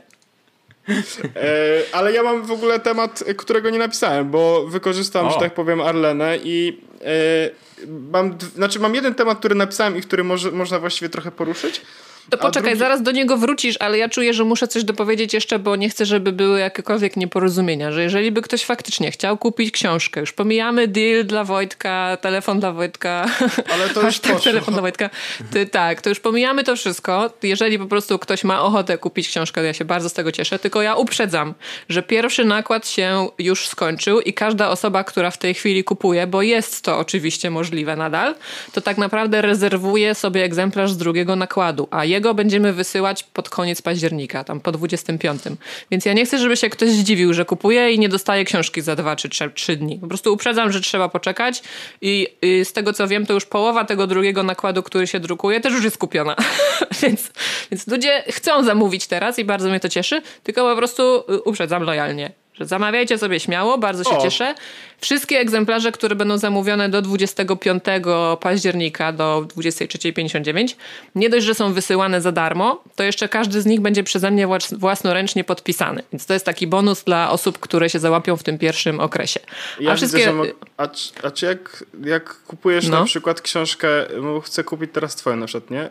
E, ale ja mam w ogóle temat, którego nie napisałem, bo wykorzystam, O. że tak powiem, Arlenę i e, mam, znaczy mam jeden temat, który napisałem i który może, można właściwie trochę poruszyć. To poczekaj, drugi- zaraz do niego wrócisz, ale ja czuję, że muszę coś dopowiedzieć jeszcze, bo nie chcę, żeby były jakiekolwiek nieporozumienia, że jeżeli by ktoś faktycznie chciał kupić książkę, już pomijamy deal dla Wojtka, telefon dla Wojtka, Ale to (laughs) już poszło. telefon dla Wojtka, ty, tak, to już pomijamy to wszystko. Jeżeli po prostu ktoś ma ochotę kupić książkę, to ja się bardzo z tego cieszę, tylko ja uprzedzam, że pierwszy nakład się już skończył i każda osoba, która w tej chwili kupuje, bo jest to oczywiście możliwe nadal, to tak naprawdę rezerwuje sobie egzemplarz z drugiego nakładu, a jego będziemy wysyłać pod koniec października, tam po 25. Więc ja nie chcę, żeby się ktoś zdziwił, że kupuje i nie dostaje książki za dwa czy trzy, trzy dni. Po prostu uprzedzam, że trzeba poczekać i z tego co wiem, to już połowa tego drugiego nakładu, który się drukuje, też już jest kupiona. (laughs) więc, więc ludzie chcą zamówić teraz i bardzo mnie to cieszy, tylko po prostu y, uprzedzam lojalnie. Że zamawiajcie sobie śmiało, bardzo się O. cieszę. Wszystkie egzemplarze, które będą zamówione do 25 października do 23.59, nie dość, że są wysyłane za darmo, to jeszcze każdy z nich będzie przeze mnie włas- własnoręcznie podpisany. Więc to jest taki bonus dla osób, które się załapią w tym pierwszym okresie. Ja a widzę, wszystkie. że mo- a, czy- a czy jak, jak kupujesz No. na przykład książkę, bo chcę kupić teraz twoją na przykład, nie?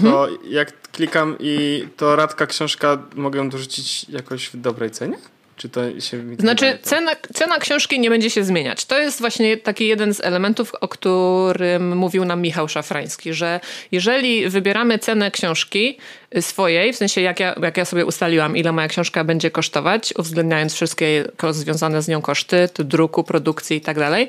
to jak klikam i to Radka książka mogę dorzucić jakoś w dobrej cenie? Czy to się Znaczy, wydaje? cena, cena książki nie będzie się zmieniać. To jest właśnie taki jeden z elementów, o którym mówił nam Michał Szafrański, że jeżeli wybieramy cenę książki swojej, w sensie jak ja, jak ja sobie ustaliłam, ile moja książka będzie kosztować, uwzględniając wszystkie związane z nią koszty, druku, produkcji i tak dalej,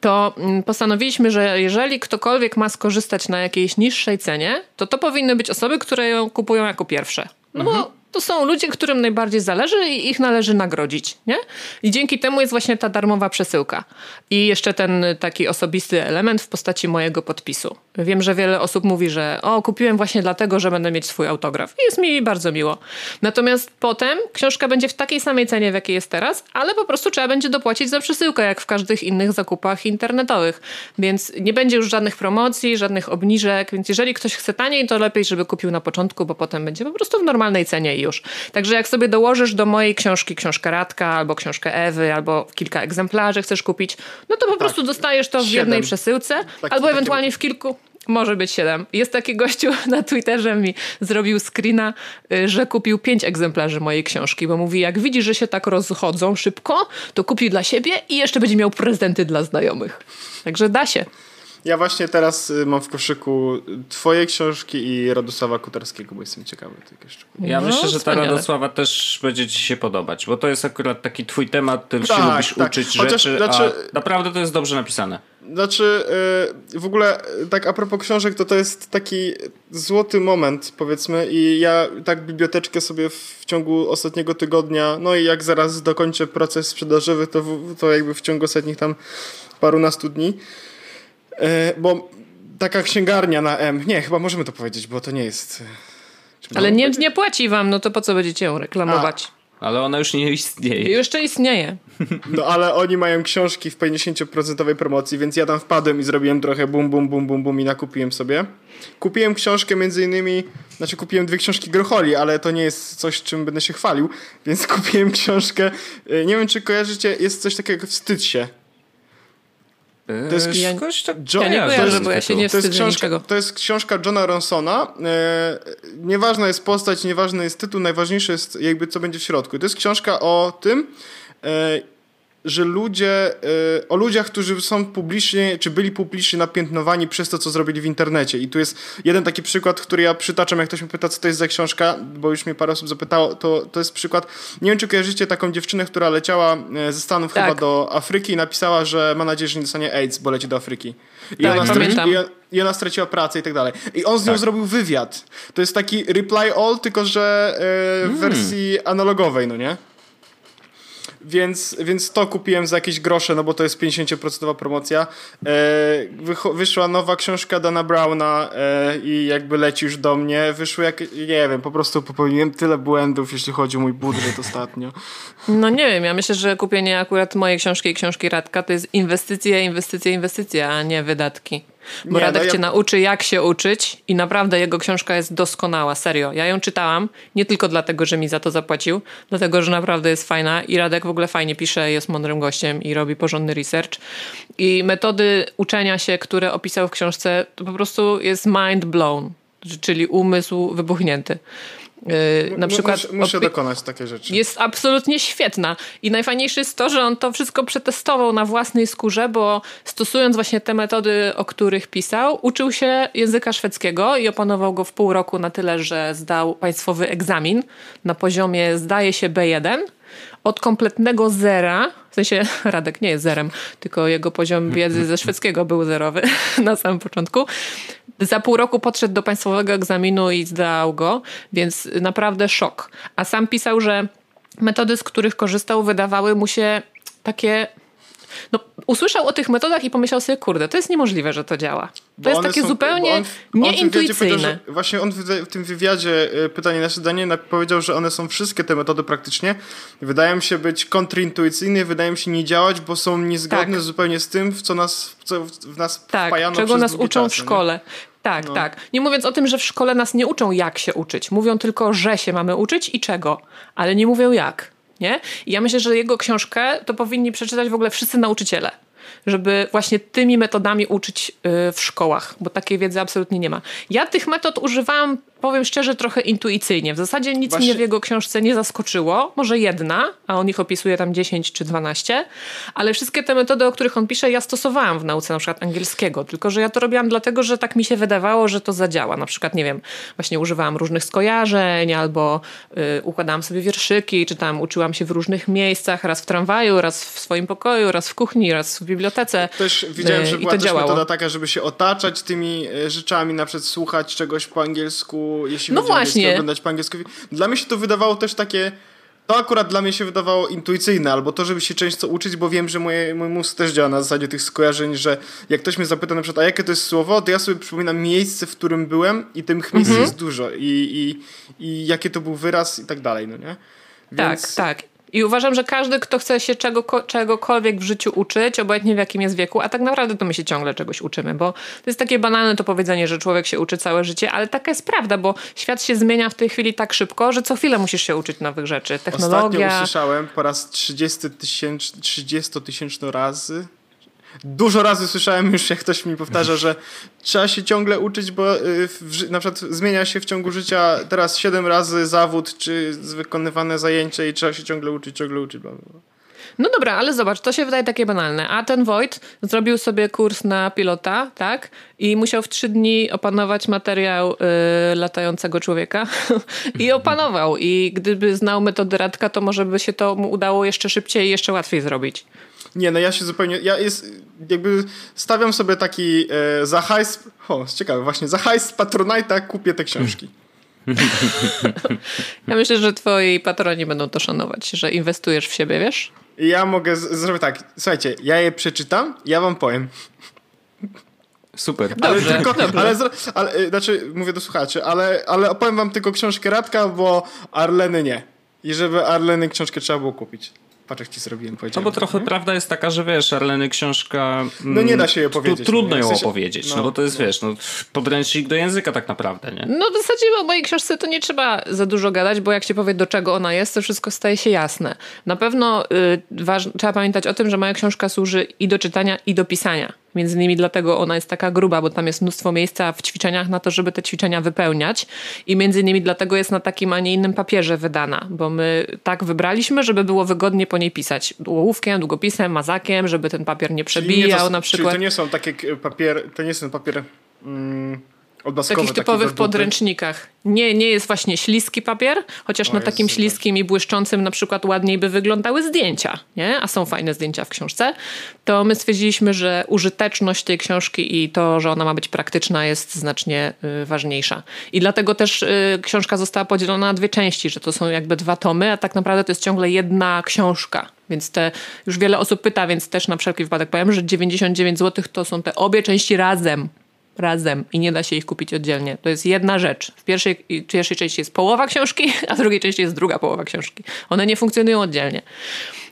to mm, postanowiliśmy, że jeżeli ktokolwiek ma skorzystać na jakiejś niższej cenie, to to powinny być osoby, które ją kupują jako pierwsze. No bo to są ludzie, którym najbardziej zależy i ich należy nagrodzić, nie? I dzięki temu jest właśnie ta darmowa przesyłka. I jeszcze ten taki osobisty element w postaci mojego podpisu. Wiem, że wiele osób mówi, że o, kupiłem właśnie dlatego, że będę mieć swój autograf. I jest mi bardzo miło. Natomiast potem książka będzie w takiej samej cenie, w jakiej jest teraz, ale po prostu trzeba będzie dopłacić za przesyłkę, jak w każdych innych zakupach internetowych. Więc nie będzie już żadnych promocji, żadnych obniżek, więc jeżeli ktoś chce taniej, to lepiej, żeby kupił na początku, bo potem będzie po prostu w normalnej cenie już. Także jak sobie dołożysz do mojej książki książkę Radka, albo książkę Ewy, albo kilka egzemplarzy chcesz kupić, no to po prostu dostajesz to w jednej przesyłce, Taki- albo taki- ewentualnie w kilku. Może być siedem. Jest taki gościu (laughs) na Twitterze mi zrobił screena, y, że kupił pięć egzemplarzy mojej książki, bo mówi, jak widzi, że się tak rozchodzą szybko, to kupi dla siebie i jeszcze będzie miał prezenty dla znajomych. Także da się. Ja właśnie teraz y, mam w koszyku twoje książki i Radosława Kutarskiego, bo jestem ciekawy tych jeszcze. Ja No, myślę, że ta wspaniale. Radosława też będzie ci się podobać, bo to jest akurat taki twój temat, ty się Tak, lubisz tak. uczyć Chociaż, rzeczy, znaczy- a naprawdę to jest dobrze napisane. Znaczy, y, w ogóle y, tak a propos książek, to to jest taki złoty moment, powiedzmy, i ja tak biblioteczkę sobie w ciągu ostatniego tygodnia, no i jak zaraz dokończę proces sprzedażowy, to, w, to jakby w ciągu ostatnich tam parunastu dni, bo taka księgarnia na M, nie, chyba możemy to powiedzieć, bo to nie jest... czy Ale nie, nie płaci wam, no to po co będziecie ją reklamować? Ale ona już nie istnieje. Jeszcze istnieje. No ale oni mają książki w 50% promocji, więc ja tam wpadłem i zrobiłem trochę bum, bum, bum, bum, bum i nakupiłem sobie. Kupiłem książkę między innymi, znaczy kupiłem dwie książki Grocholi, ale to nie jest coś, czym będę się chwalił, więc (laughs) kupiłem książkę, y, nie wiem czy kojarzycie, jest coś takiego jak Wstydź się. To jest- ja- jakoś tak Jo- Ja nie kojarzę bo ja się nie To wstydzę książka, niczego. to jest książka Johna Ronsona. E, nieważna jest postać, nieważny jest tytuł, najważniejsze jest jakby co będzie w środku. To jest książka o tym, e, że ludzie, e, o ludziach, którzy są publicznie, czy byli publicznie napiętnowani przez to, co zrobili w internecie. I tu jest jeden taki przykład, który ja przytaczam, jak ktoś mnie pyta, co to jest za książka, bo już mnie parę osób zapytało, to, to jest przykład, nie wiem, czy kojarzycie taką dziewczynę, która leciała e, ze Stanów Tak. chyba do Afryki i napisała, że ma nadzieję, że nie dostanie AIDS, bo leci do Afryki. I, Tak, ona, straci, i, I ona straciła pracę i tak dalej. I on z nią zrobił wywiad. To jest taki reply all, tylko że e, w wersji analogowej, no nie? Więc, więc to kupiłem za jakieś grosze, no bo to jest 50% promocja. E, wyszła nowa książka Dana Browna e, i jakby leci już do mnie. Wyszły jak, nie wiem, po prostu popełniłem tyle błędów, jeśli chodzi o mój budżet ostatnio. No nie wiem, ja myślę, że kupienie akurat mojej książki i książki Radka to jest inwestycja, inwestycja, inwestycja, a nie wydatki. Bo Nie, Radek no ja- cię nauczy, jak się uczyć i naprawdę jego książka jest doskonała, serio. Ja ją czytałam nie tylko dlatego, że mi za to zapłacił, dlatego, że naprawdę jest fajna i Radek w ogóle fajnie pisze, jest mądrym gościem i robi porządny research. I metody uczenia się, które opisał w książce, to po prostu jest mind blown, czyli umysł wybuchnięty. Yy, na przykład muszę, dokonać takiej rzeczy. jest absolutnie świetna. I najfajniejsze jest to, że on to wszystko przetestował na własnej skórze, bo stosując właśnie te metody, o których pisał, uczył się języka szwedzkiego i opanował go w pół roku na tyle, że zdał państwowy egzamin na poziomie, zdaje się, B1. Od kompletnego zera, w sensie (laughs) Radek nie jest zerem, tylko jego poziom wiedzy ze szwedzkiego był zerowy (laughs) na samym początku. Za pół roku podszedł do państwowego egzaminu i zdał go, więc naprawdę szok. A sam pisał, że metody, z których korzystał, wydawały mu się takie. No, usłyszał o tych metodach i pomyślał sobie, kurde, to jest niemożliwe, że to działa. To Bo jest takie są- zupełnie on on nieintuicyjne. Właśnie on w, tym wywiadzie, y, pytanie na zdanie, na- powiedział, że one są wszystkie te metody praktycznie. Wydają się być kontrintuicyjne, wydają się nie działać, bo są niezgodne Tak. zupełnie z tym, w co nas, w co w nas Tak, wpajano czego nas uczą w no nie? Tak, tak. Nie mówiąc o tym, że w szkole nas nie uczą, jak się uczyć. Mówią tylko, że się mamy uczyć i czego, ale nie mówią jak. Nie? I ja myślę, że jego książkę to powinni przeczytać w ogóle wszyscy nauczyciele. żeby właśnie tymi metodami uczyć y, w szkołach, bo takiej wiedzy absolutnie nie ma. Ja tych metod używałam powiem szczerze, trochę intuicyjnie. W zasadzie nic Właśnie... mnie w jego książce nie zaskoczyło. Może jedna, a on ich opisuje tam 10 czy 12, ale wszystkie te metody, o których on pisze, ja stosowałam w nauce na przykład angielskiego, tylko że ja to robiłam dlatego, że tak mi się wydawało, że to zadziała. Na przykład, nie wiem, właśnie używałam różnych skojarzeń albo y, układałam sobie wierszyki, czy tam uczyłam się w różnych miejscach, raz w tramwaju, raz w swoim pokoju, raz w kuchni, raz w bibliotece. Też widziałem, y, że była też działało. metoda taka, żeby się otaczać tymi y, rzeczami, na przykład słuchać czegoś po angielsku, jeśli no właśnie. oglądać po angielsku. Dla mnie się to wydawało też takie to akurat dla mnie się wydawało intuicyjne, albo to, żeby się często uczyć, bo wiem, że moje, mój mózg też działa na zasadzie tych skojarzeń, że jak ktoś mnie zapyta na przykład, a jakie to jest słowo, to ja sobie przypominam miejsce, w którym byłem i tym miejsc mhm. jest dużo i, i, i jakie to był wyraz i tak dalej, no nie? Tak, Więc... Tak, tak. I uważam, że każdy, kto chce się czego, czegokolwiek w życiu uczyć, obojętnie w jakim jest wieku, a tak naprawdę to my się ciągle czegoś uczymy, bo to jest takie banalne to powiedzenie, że człowiek się uczy całe życie, ale taka jest prawda, bo świat się zmienia w tej chwili tak szybko, że co chwilę musisz się uczyć nowych rzeczy. Technologia. Ostatnio usłyszałem po raz 30 tysięczny 30 razy Dużo razy słyszałem już, jak ktoś mi powtarza, że trzeba się ciągle uczyć, bo y, w, na przykład zmienia się w ciągu życia teraz 7 razy zawód czy wykonywane zajęcie i trzeba się ciągle uczyć, ciągle uczyć. No dobra, ale zobacz, to się wydaje takie banalne. A ten Wojt zrobił sobie kurs na pilota, tak? I musiał w trzy dni opanować materiał y, latającego człowieka. (laughs) I opanował. I gdyby znał metody Radka, to może by się to mu udało jeszcze szybciej i jeszcze łatwiej zrobić. Nie, no ja się zupełnie, ja jest, jakby stawiam sobie taki e, za hajs, o, ciekawe, właśnie, za hajs Patronite'a kupię te książki. (laughs) ja myślę, że twoi patroni będą to szanować, że inwestujesz w siebie, wiesz? Ja mogę zrobić tak, słuchajcie, ja je przeczytam, ja wam powiem. Super. Ale dobrze, tylko, dobrze. Ale, ale, e, znaczy, mówię do słuchaczy, ale, ale opowiem wam tylko książkę Radka, bo Arleny nie. I żeby Arleny książkę trzeba było kupić. Patrz, jak ci zrobiłem, No bo trochę nie? prawda jest taka, że wiesz, Arleny książka... No nie da się jej opowiedzieć. Trudno ją opowiedzieć, no, no, bo to jest, no. wiesz, no, podręcznik do języka tak naprawdę, nie? No w zasadzie o mojej książce to nie trzeba za dużo gadać, bo jak się powie, do czego ona jest, to wszystko staje się jasne. Na pewno y, trzeba pamiętać o tym, że moja książka służy i do czytania, i do pisania. Między innymi dlatego ona jest taka gruba, bo tam jest mnóstwo miejsca w ćwiczeniach na to, żeby te ćwiczenia wypełniać. I między innymi dlatego jest na takim, a nie innym papierze wydana, bo my tak wybraliśmy, żeby było wygodnie po niej pisać. Ołówkiem, długopisem, mazakiem, żeby ten papier nie przebijał nie to, na przykład. Czyli to nie są takie papier, to nie są papier... Mm w takich typowych podręcznikach. Nie, nie jest właśnie śliski papier, chociaż o, na takim śliskim i błyszczącym na przykład ładniej by wyglądały zdjęcia, nie? a są fajne zdjęcia w książce, to my stwierdziliśmy, że użyteczność tej książki i to, że ona ma być praktyczna jest znacznie y, ważniejsza. I dlatego też y, książka została podzielona na dwie części, że to są jakby dwa tomy, a tak naprawdę to jest ciągle jedna książka. Więc te, już wiele osób pyta, więc też na wszelki wypadek powiem, że 99 zł to są te obie części razem razem i nie da się ich kupić oddzielnie. To jest jedna rzecz. W pierwszej, pierwszej części jest połowa książki, (laughs) a w drugiej części jest druga połowa książki. One nie funkcjonują oddzielnie.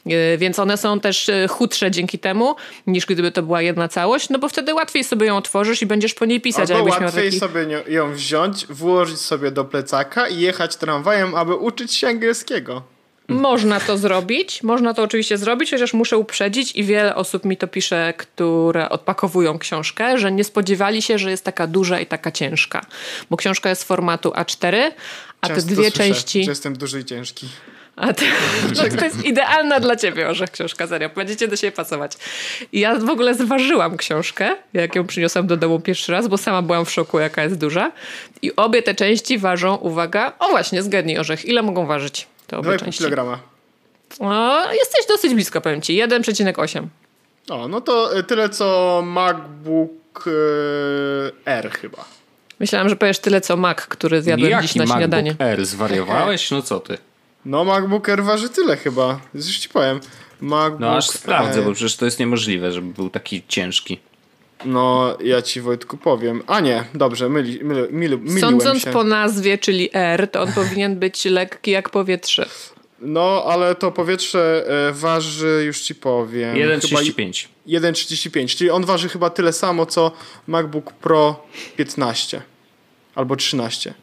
E, więc one są też e, chudsze dzięki temu, niż gdyby to była jedna całość, no bo wtedy łatwiej sobie ją otworzysz i będziesz po niej pisać. Albo łatwiej taki... sobie ją wziąć, włożyć sobie do plecaka i jechać tramwajem, aby uczyć się angielskiego. Można to zrobić, można to oczywiście zrobić, chociaż muszę uprzedzić i wiele osób mi to pisze, które odpakowują książkę, że nie spodziewali się, że jest taka duża i taka ciężka. Bo książka jest formatu A4, a Często te dwie słyszę, części. Że jestem duży i ciężki. A (laughs) to, to jest idealna dla ciebie orzech książka, serio. Będziecie do siebie pasować. I ja w ogóle zważyłam książkę, jak ją przyniosłam do domu pierwszy raz, bo sama byłam w szoku, jaka jest duża. I obie te części ważą, uwaga, o właśnie, zgadnij orzech, ile mogą ważyć? Te obie 2,5 kg. O, jesteś dosyć blisko, powiem ci. 1,8. O, no to e, tyle co MacBook e, R chyba. Myślałam, że powiesz tyle co Mac, który zjadłem Jaki dziś na MacBook śniadanie. R, zwariowałeś? No co ty? No MacBook R waży tyle chyba. Już ci powiem. MacBook no aż sprawdzę, bo przecież to jest niemożliwe, żeby był taki ciężki. No, ja ci Wojtku powiem. A nie, dobrze, myli, myli, myli, myliłem Sądząc się. po nazwie, czyli R, to on powinien być lekki jak powietrze. No, ale to powietrze e, waży, już ci powiem. 1,35. 1,35, czyli on waży chyba tyle samo, co MacBook Pro 15 albo 13.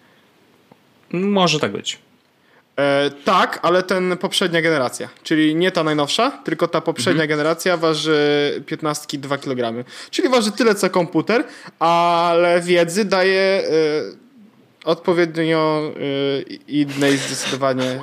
Może tak być. E, tak, ale ten poprzednia generacja, czyli nie ta najnowsza, tylko ta poprzednia Mhm. generacja waży 15 2 kg. Czyli waży tyle co komputer, ale wiedzy daje e, odpowiednio e, innej zdecydowanie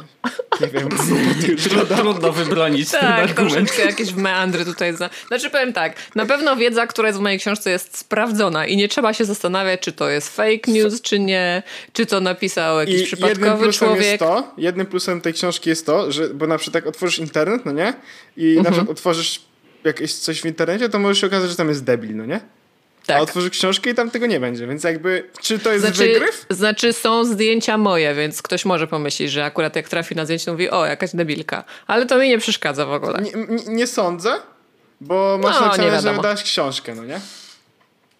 nie wiem, Tru- Trudno wybronić ten Tak, argument. troszeczkę jakieś meandry tutaj. Za... Znaczy powiem tak, na pewno wiedza, która jest w mojej książce jest sprawdzona i nie trzeba się zastanawiać, czy to jest fake news, czy nie, czy to napisał jakiś I jednym przypadkowy plusem człowiek. jest to, jednym plusem tej książki jest to, że bo na przykład jak otworzysz internet, no nie? I Mhm. na przykład otworzysz jakieś coś w internecie, to może się okazać, że tam jest debil, no nie? A Tak. otworzysz książkę i tam tego nie będzie, więc jakby, czy to jest Znaczy, wygryw? znaczy są zdjęcia moje, więc ktoś może pomyśleć, że akurat jak trafi na zdjęcie, to mówi, o, jakaś debilka. Ale to mi nie przeszkadza w ogóle. Nie, nie, nie sądzę, bo masz No, napisane, że wydałeś książkę, no nie?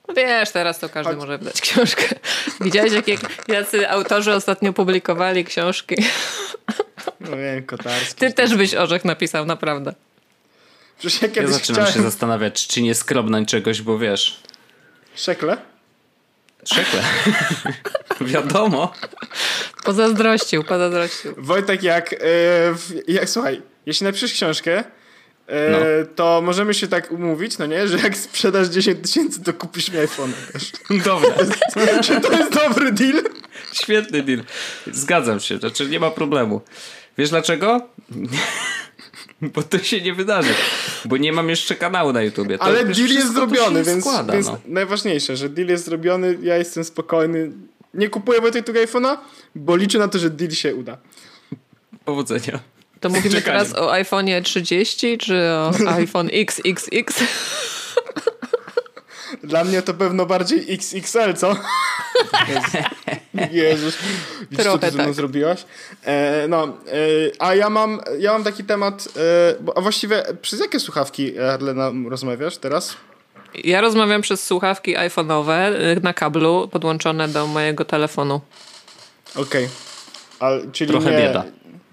No Wiesz, teraz to każdy Chodź. może wydać książkę. (laughs) Widziałeś, jakie jacy autorzy ostatnio publikowali książki? No wiem, kotarski. Ty też byś orzech napisał, naprawdę. Przecież ja Ja zaczynam chciałem... się zastanawiać, czy nie skrobnąć czegoś, bo wiesz, Szekle? szekle. (laughs) Wiadomo. Pozazdrościł, pozazdrościł. Wojtek, jak, e, w, jak... Słuchaj, jeśli napiszesz książkę, e, No. to możemy się tak umówić, no nie? Że jak sprzedasz 10 tysięcy, to kupisz mi iPhone też. Dobra. Czy to jest dobry deal? Świetny deal. Zgadzam się, znaczy nie ma problemu. Wiesz dlaczego? (laughs) Bo to się nie wydarzy. Bo nie mam jeszcze kanału na YouTubie. To Ale deal jest zrobiony, więc, składa, więc no. najważniejsze, że deal jest zrobiony, ja jestem spokojny. Nie kupuję Wojtek iPhone'a, bo liczę na to, że deal się uda. Powodzenia. To mówimy Czekanie. teraz o iPhone'ie 30 czy o (laughs) iPhone XXX? Dla mnie to pewno bardziej XXL, co? Jezus. Widzisz, co ty ze mną tak. zrobiłaś? E, no, e, a ja mam, ja mam taki temat, e, bo, a właściwie przez jakie słuchawki, Arlena, rozmawiasz teraz? Ja rozmawiam przez słuchawki iPhone'owe y, na kablu podłączone do mojego telefonu. Okej. Okay. Czyli Trochę nie, bieda.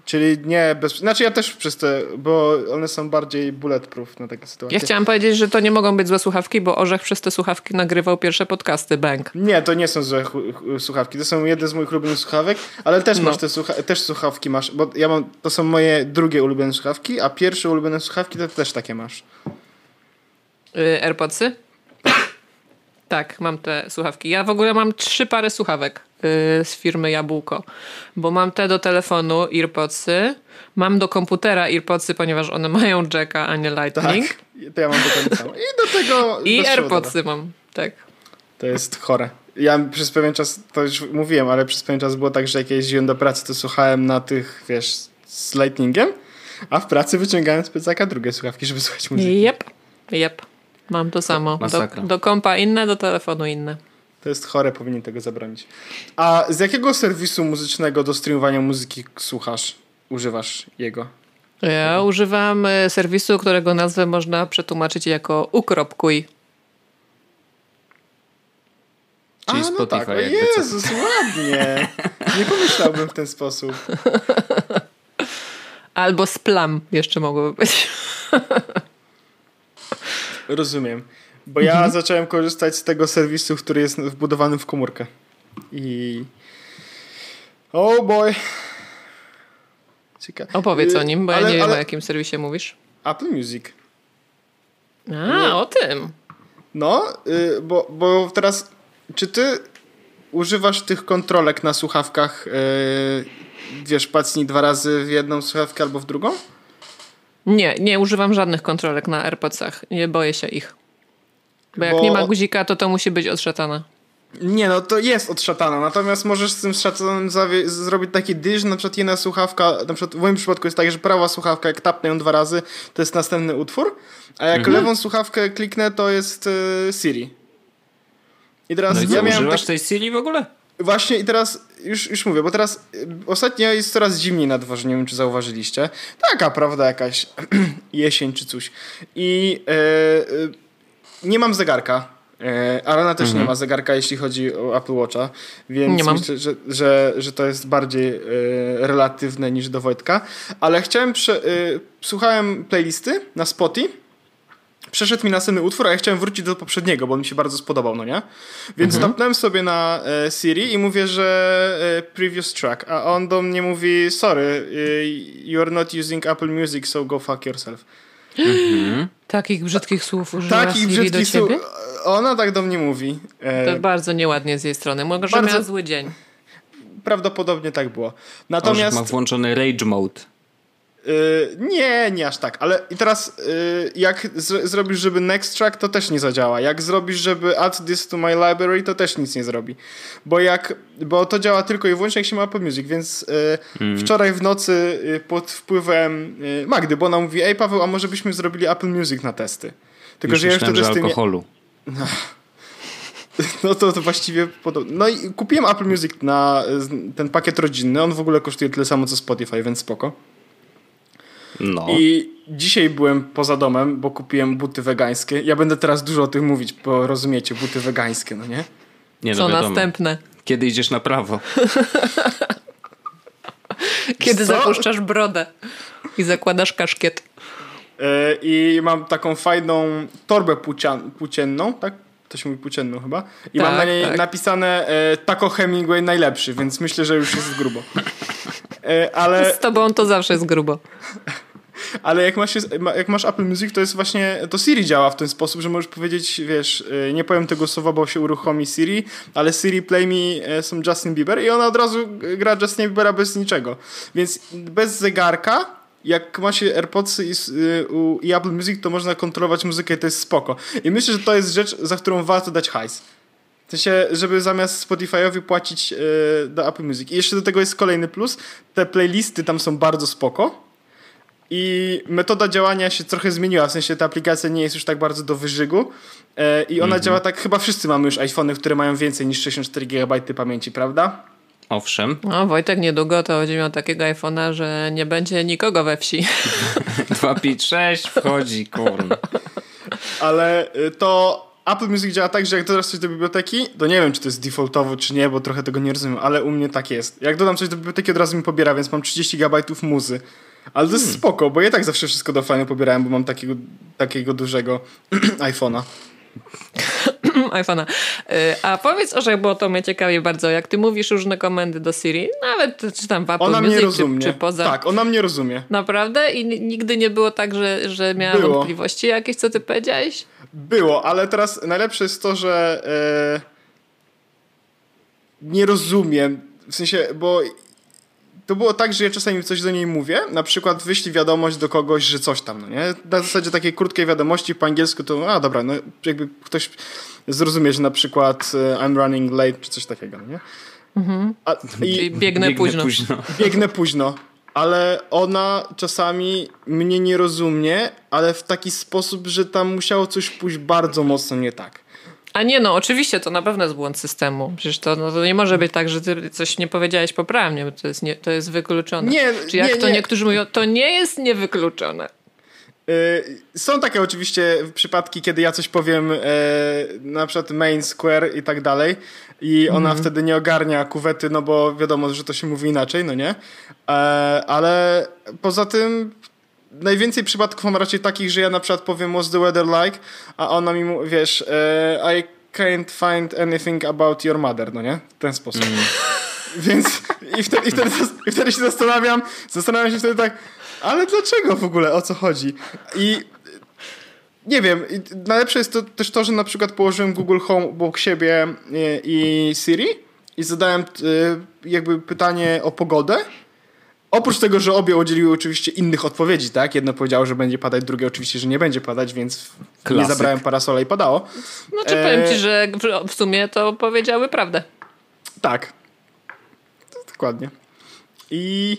Czyli nie bez... Znaczy ja też przez te, bo one są bardziej bulletproof na takie sytuacje. Ja chciałam powiedzieć, że to nie mogą być złe słuchawki, bo Orzech przez te słuchawki nagrywał pierwsze podcasty. Bang. Nie, to nie są złe słuchawki. To są jedne z moich ulubionych słuchawek, ale też No. masz te słucha też słuchawki masz, bo ja mam, to są moje drugie ulubione słuchawki, a pierwsze ulubione słuchawki to też takie masz. Y, AirPodsy? Tak, mam te słuchawki. Ja w ogóle mam trzy pary słuchawek y, z firmy Jabłko, bo mam te do telefonu AirPodsy, mam do komputera AirPodsy, ponieważ one (laughs) mają jacka, a nie Tak. Lightning. To ja mam samo. I do tego... (laughs) I do. AirPodsy mam, tak. To jest chore. Ja przez pewien czas, to już mówiłem, ale przez pewien czas było tak, że jak ja jeździłem do pracy, to słuchałem na tych, wiesz, z lightningiem, a w pracy wyciągałem z plecaka drugie słuchawki, żeby słuchać muzyki. Jep, jep. Mam to samo. Do, masakra. do kompa inne, do telefonu inne. To jest chore, powinien tego zabronić. A z jakiego serwisu muzycznego do streamowania muzyki słuchasz? Używasz jego? Ja używam y, serwisu, którego nazwę można przetłumaczyć jako ukropkuj. Czyli A, no Spotify tak. O jakby co. Jezus, ładnie. Nie pomyślałbym w ten sposób. (laughs) Albo splam jeszcze mogłoby być. (laughs) Rozumiem. Bo ja Mhm. zacząłem korzystać z tego serwisu, który jest wbudowany w komórkę. I... Oh boy. Ciekawe. Opowiedz o nim, bo ja Ale- nie wiem ale o jakim serwisie mówisz. Apple Music. A, o tym. No, y, bo, bo teraz, czy ty używasz tych kontrolek na słuchawkach, y, wiesz, pacnij dwa razy w jedną słuchawkę albo w drugą? Nie, nie używam żadnych kontrolek na AirPodsach. Nie boję się ich. Bo jak Bo- nie ma guzika, to to musi być od szatana. Nie, no to jest od szatana, natomiast możesz z tym szatanem zrobić taki dyż, że na przykład jedna słuchawka, na przykład w moim przypadku jest tak, że prawa słuchawka, jak tapnę ją dwa razy, to jest następny utwór, a jak Mhm. lewą słuchawkę kliknę, to jest y, Siri. I teraz No i co, ja miałem używasz tak, tej Siri w ogóle? Właśnie i teraz już, już mówię, bo teraz y, ostatnio jest coraz zimniej na dworze, nie wiem czy zauważyliście. Taka prawda jakaś (clears throat) jesień czy coś. I e, e, nie mam zegarka. E, Arana też nie ma zegarka, jeśli chodzi o Apple Watcha, więc myślę, że, że, że to jest bardziej e, relatywne niż do Wojtka. Ale chciałem, prze, e, słuchałem playlisty na Spotify przeszedł mi następny utwór, a ja chciałem wrócić do poprzedniego, bo on mi się bardzo spodobał, no nie? Więc mhm. tapnąłem sobie na e, Siri i mówię, że e, previous track, a on do mnie mówi, sorry, e, you are not using Apple Music, so go fuck yourself. Mhm. Takich brzydkich słów używa Takich Siri brzydkich do ciebie? Słów, ona tak do mnie mówi. E, to bardzo nieładnie z jej strony. Może bardzo... miała zły dzień. Prawdopodobnie tak było. Natomiast... Ma włączony rage mode. Yy, nie, nie aż tak, ale i teraz yy, jak z- zrobisz, żeby next track, to też nie zadziała. Jak zrobisz, żeby add this to my library, to też nic nie zrobi. Bo jak, bo to działa tylko i wyłącznie jak się ma Apple Music, więc yy, mm. wczoraj w nocy y, pod wpływem y, Magdy, bo ona mówi, ej Paweł, a może byśmy zrobili Apple Music na testy. Tylko, Już że ja już wtedy z tym... alkoholu. No. (laughs) No to, to właściwie podobno. No i kupiłem Apple Music na ten pakiet rodzinny. On w ogóle kosztuje tyle samo co Spotify, więc spoko. No. I dzisiaj byłem poza domem, bo kupiłem buty wegańskie. Ja będę teraz dużo o tym mówić, bo rozumiecie, buty wegańskie, no nie? nie no Co wiadomo. następne? Kiedy idziesz na prawo? (laughs) Kiedy Co? zapuszczasz brodę i zakładasz kaszkiet. Yy, I mam taką fajną torbę płcian, płócienną, tak? To się mówi płócienną chyba. I tak, mam na niej tak. napisane e, Taco Hemingway najlepszy, więc myślę, że już jest grubo. E, ale... Z tobą to zawsze jest grubo. (laughs) Ale jak masz, jak masz Apple Music, to jest właśnie, to Siri działa w ten sposób, że możesz powiedzieć, wiesz, e, nie powiem tego słowa, bo się uruchomi Siri, ale Siri play me e, some Justin Bieber i ona od razu gra Justin Biebera bez niczego. Więc bez zegarka, jak ma się AirPodsy i, i Apple Music, to można kontrolować muzykę i to jest spoko. I myślę, że to jest rzecz, za którą warto dać hajs. W sensie, żeby zamiast Spotify'owi płacić yy, do Apple Music. I jeszcze do tego jest kolejny plus. Te playlisty tam są bardzo spoko. I metoda działania się trochę zmieniła. W sensie ta aplikacja nie jest już tak bardzo do wyżygu. Yy, I ona -hmm. działa tak, chyba wszyscy mamy już iPhony, które mają więcej niż 64 GB pamięci, prawda? Owszem. No, Wojtek niedługo to będzie miał takiego iPhone'a, że nie będzie nikogo we wsi. (laughs) 256 wchodzi, kurwa. Ale y, to Apple Music działa tak, że jak dodasz coś do biblioteki, to nie wiem, czy to jest defaultowo, czy nie, bo trochę tego nie rozumiem, ale u mnie tak jest. Jak dodam coś do biblioteki, od razu mi pobiera, więc mam 30 GB muzy. Ale to jest hmm. spoko, bo ja tak zawsze wszystko do fajnie pobierałem, bo mam takiego, takiego dużego (clears throat) iPhone'a. (laughs) iPhone'a. Y, a powiedz Orzech, bo to mnie ciekawi bardzo, jak ty mówisz różne komendy do Siri, nawet czy tam w Apple ona Music, mnie rozumie. Czy, czy poza... Tak, ona mnie rozumie. Naprawdę? I nigdy nie było tak, że, że miała było. wątpliwości jakieś, co ty powiedziałeś? Było, ale teraz najlepsze jest to, że e, nie rozumiem, w sensie, bo to było tak, że ja czasami coś do niej mówię, na przykład wyślij wiadomość do kogoś, że coś tam, no nie? Na zasadzie takiej krótkiej wiadomości po angielsku to, a dobra, no jakby ktoś zrozumie, że na przykład e, I'm running late, czy coś takiego, no nie? Mhm. A, i, biegnę, biegnę późno. późno. (laughs) Biegnę późno. Ale ona czasami mnie nie rozumie, ale w taki sposób, że tam musiało coś pójść bardzo mocno nie tak. A nie, no oczywiście to na pewno jest błąd systemu. Przecież to, no, to nie może być tak, że ty coś nie powiedziałeś poprawnie, bo to jest, nie, to jest wykluczone. Nie, Czy jak nie, to nie. niektórzy mówią, to nie jest niewykluczone. Yy, są takie oczywiście przypadki, kiedy ja coś powiem, yy, na przykład main square i tak dalej, i ona mm. wtedy nie ogarnia kuwety, no bo wiadomo, że to się mówi inaczej, no nie? Yy, ale poza tym najwięcej przypadków mam raczej takich, że ja na przykład powiem what's the weather like, a ona mi mówi, wiesz, e, I can't find anything about your mother, no nie? W ten sposób. Mm. (laughs) Więc i wtedy, i, wtedy, i wtedy się zastanawiam, zastanawiam się wtedy tak, ale dlaczego w ogóle, o co chodzi? I nie wiem, najlepsze jest to też to, że na przykład położyłem Google Home obok siebie i, i Siri i zadałem e, jakby pytanie o pogodę Oprócz tego, że obie udzieliły oczywiście innych odpowiedzi, tak? Jedno powiedziało, że będzie padać, drugie oczywiście, że nie będzie padać, więc Klasyk. nie zabrałem parasola i padało. Znaczy e... powiem ci, że w sumie to powiedziały prawdę. Tak. Dokładnie. I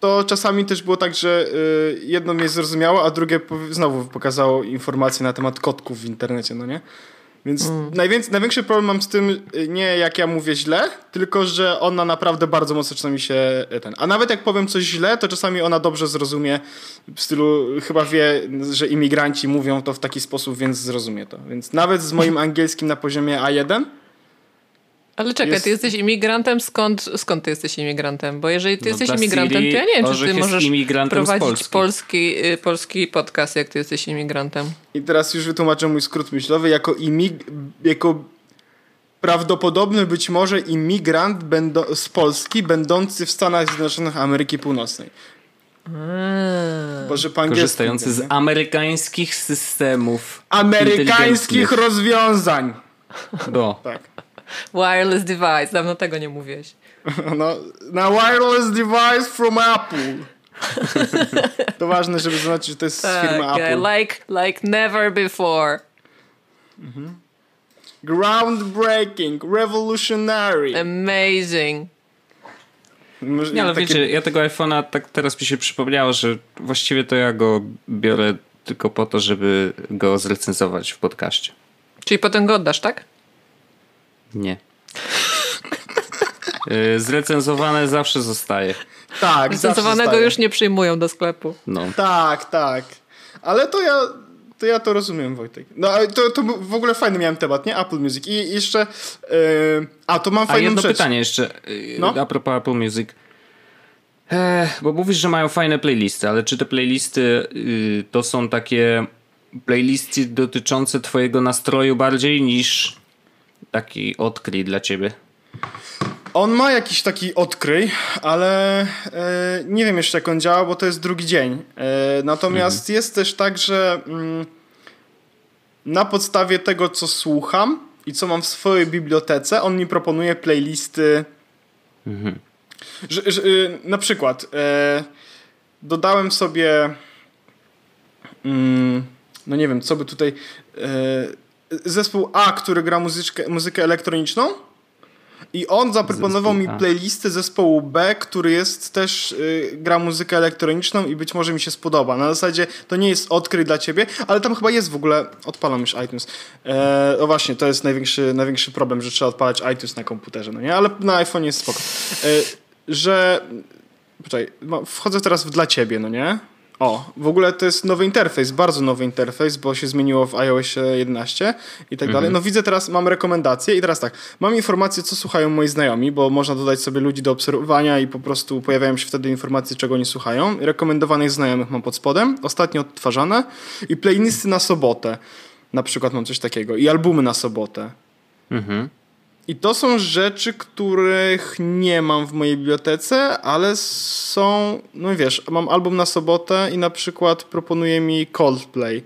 to czasami też było tak, że y, jedno mnie zrozumiało, a drugie znowu pokazało informacje na temat kotków w internecie, no nie? Więc mm. najwięcej, największy problem mam z tym y, nie jak ja mówię źle, tylko że ona naprawdę bardzo mocno zaczyna mi się y, ten. A nawet jak powiem coś źle, to czasami ona dobrze zrozumie w stylu chyba wie, że imigranci mówią to w taki sposób, więc zrozumie to. Więc nawet z moim (laughs) angielskim na poziomie A1 Ale czekaj, Jest- ty jesteś imigrantem, skąd, skąd ty jesteś imigrantem? Bo jeżeli ty No jesteś imigrantem, Siri to ja nie wiem, czy ty możesz prowadzić Polski. polski, y, polski podcast, jak ty jesteś imigrantem. I teraz już wytłumaczę mój skrót myślowy. Jako, imig... jako prawdopodobny być może imigrant będo... z Polski, będący w Stanach Zjednoczonych Ameryki Północnej. Bo że po Korzystający z amerykańskich systemów. amerykańskich rozwiązań. No. Tak. Wireless device, dawno tego nie mówiłeś. (laughs) No, na wireless device from Apple. To ważne, żeby zobaczyć, że to jest z firmy Tak, Apple. like, like never before. Groundbreaking, revolutionary. Amazing. Może Nie, ale takie- wiecie, ja tego iPhone'a tak teraz mi się przypomniało, że właściwie to ja go biorę tylko po to, żeby go zrecenzować w podcaście. Czyli potem go oddasz, tak? Nie. (laughs) Y, Zrecenzowane zawsze zostaje. Tak, zostaje. już nie przyjmują do sklepu. No. Tak, tak. Ale to ja, to ja to rozumiem, Wojtek. No ale to, to w ogóle fajny miałem temat, nie? Apple Music. I jeszcze... Yy, a, to mam A fajną jedno rzecz. pytanie jeszcze y, No. a propos Apple Music. Ech, bo mówisz, że mają fajne playlisty, ale czy te playlisty y, to są takie playlisty dotyczące twojego nastroju bardziej niż taki odkryj dla ciebie? On ma jakiś taki odkryj, ale e, nie wiem jeszcze jak on działa, bo to jest drugi dzień. E, natomiast jest też tak, że mm, na podstawie tego, co słucham i co mam w swojej bibliotece, on mi proponuje playlisty. Że, że, y, na przykład e, dodałem sobie. Mm, no nie wiem, co by tutaj. E, zespół A, który gra muzyczkę, muzykę elektroniczną. I on zaproponował mi A. playlisty zespołu B, który jest też y, gra muzykę elektroniczną i być może mi się spodoba. Na zasadzie to nie jest odkryj dla ciebie, ale tam chyba jest w ogóle. Odpalam już iTunes. E, o właśnie, to jest największy, największy problem, że trzeba odpalać iTunes na komputerze, no nie? Ale na iPhone jest spoko. E, że. Poczekaj, ma- wchodzę teraz w dla ciebie, no nie? O, w ogóle to jest nowy interfejs, bardzo nowy interfejs, bo się zmieniło w iOS 11 i tak dalej. No widzę teraz, mam rekomendacje i teraz tak, mam informacje, co słuchają moi znajomi, bo można dodać sobie ludzi do obserwowania i po prostu pojawiają się wtedy informacje, czego nie słuchają. Rekomendowanych znajomych mam pod spodem, ostatnio odtwarzane i playlisty na sobotę. Na przykład mam coś takiego i albumy na sobotę. Mhm. I to są rzeczy, których nie mam w mojej bibliotece, ale są, no wiesz, mam album na sobotę i na przykład proponuje mi Coldplay.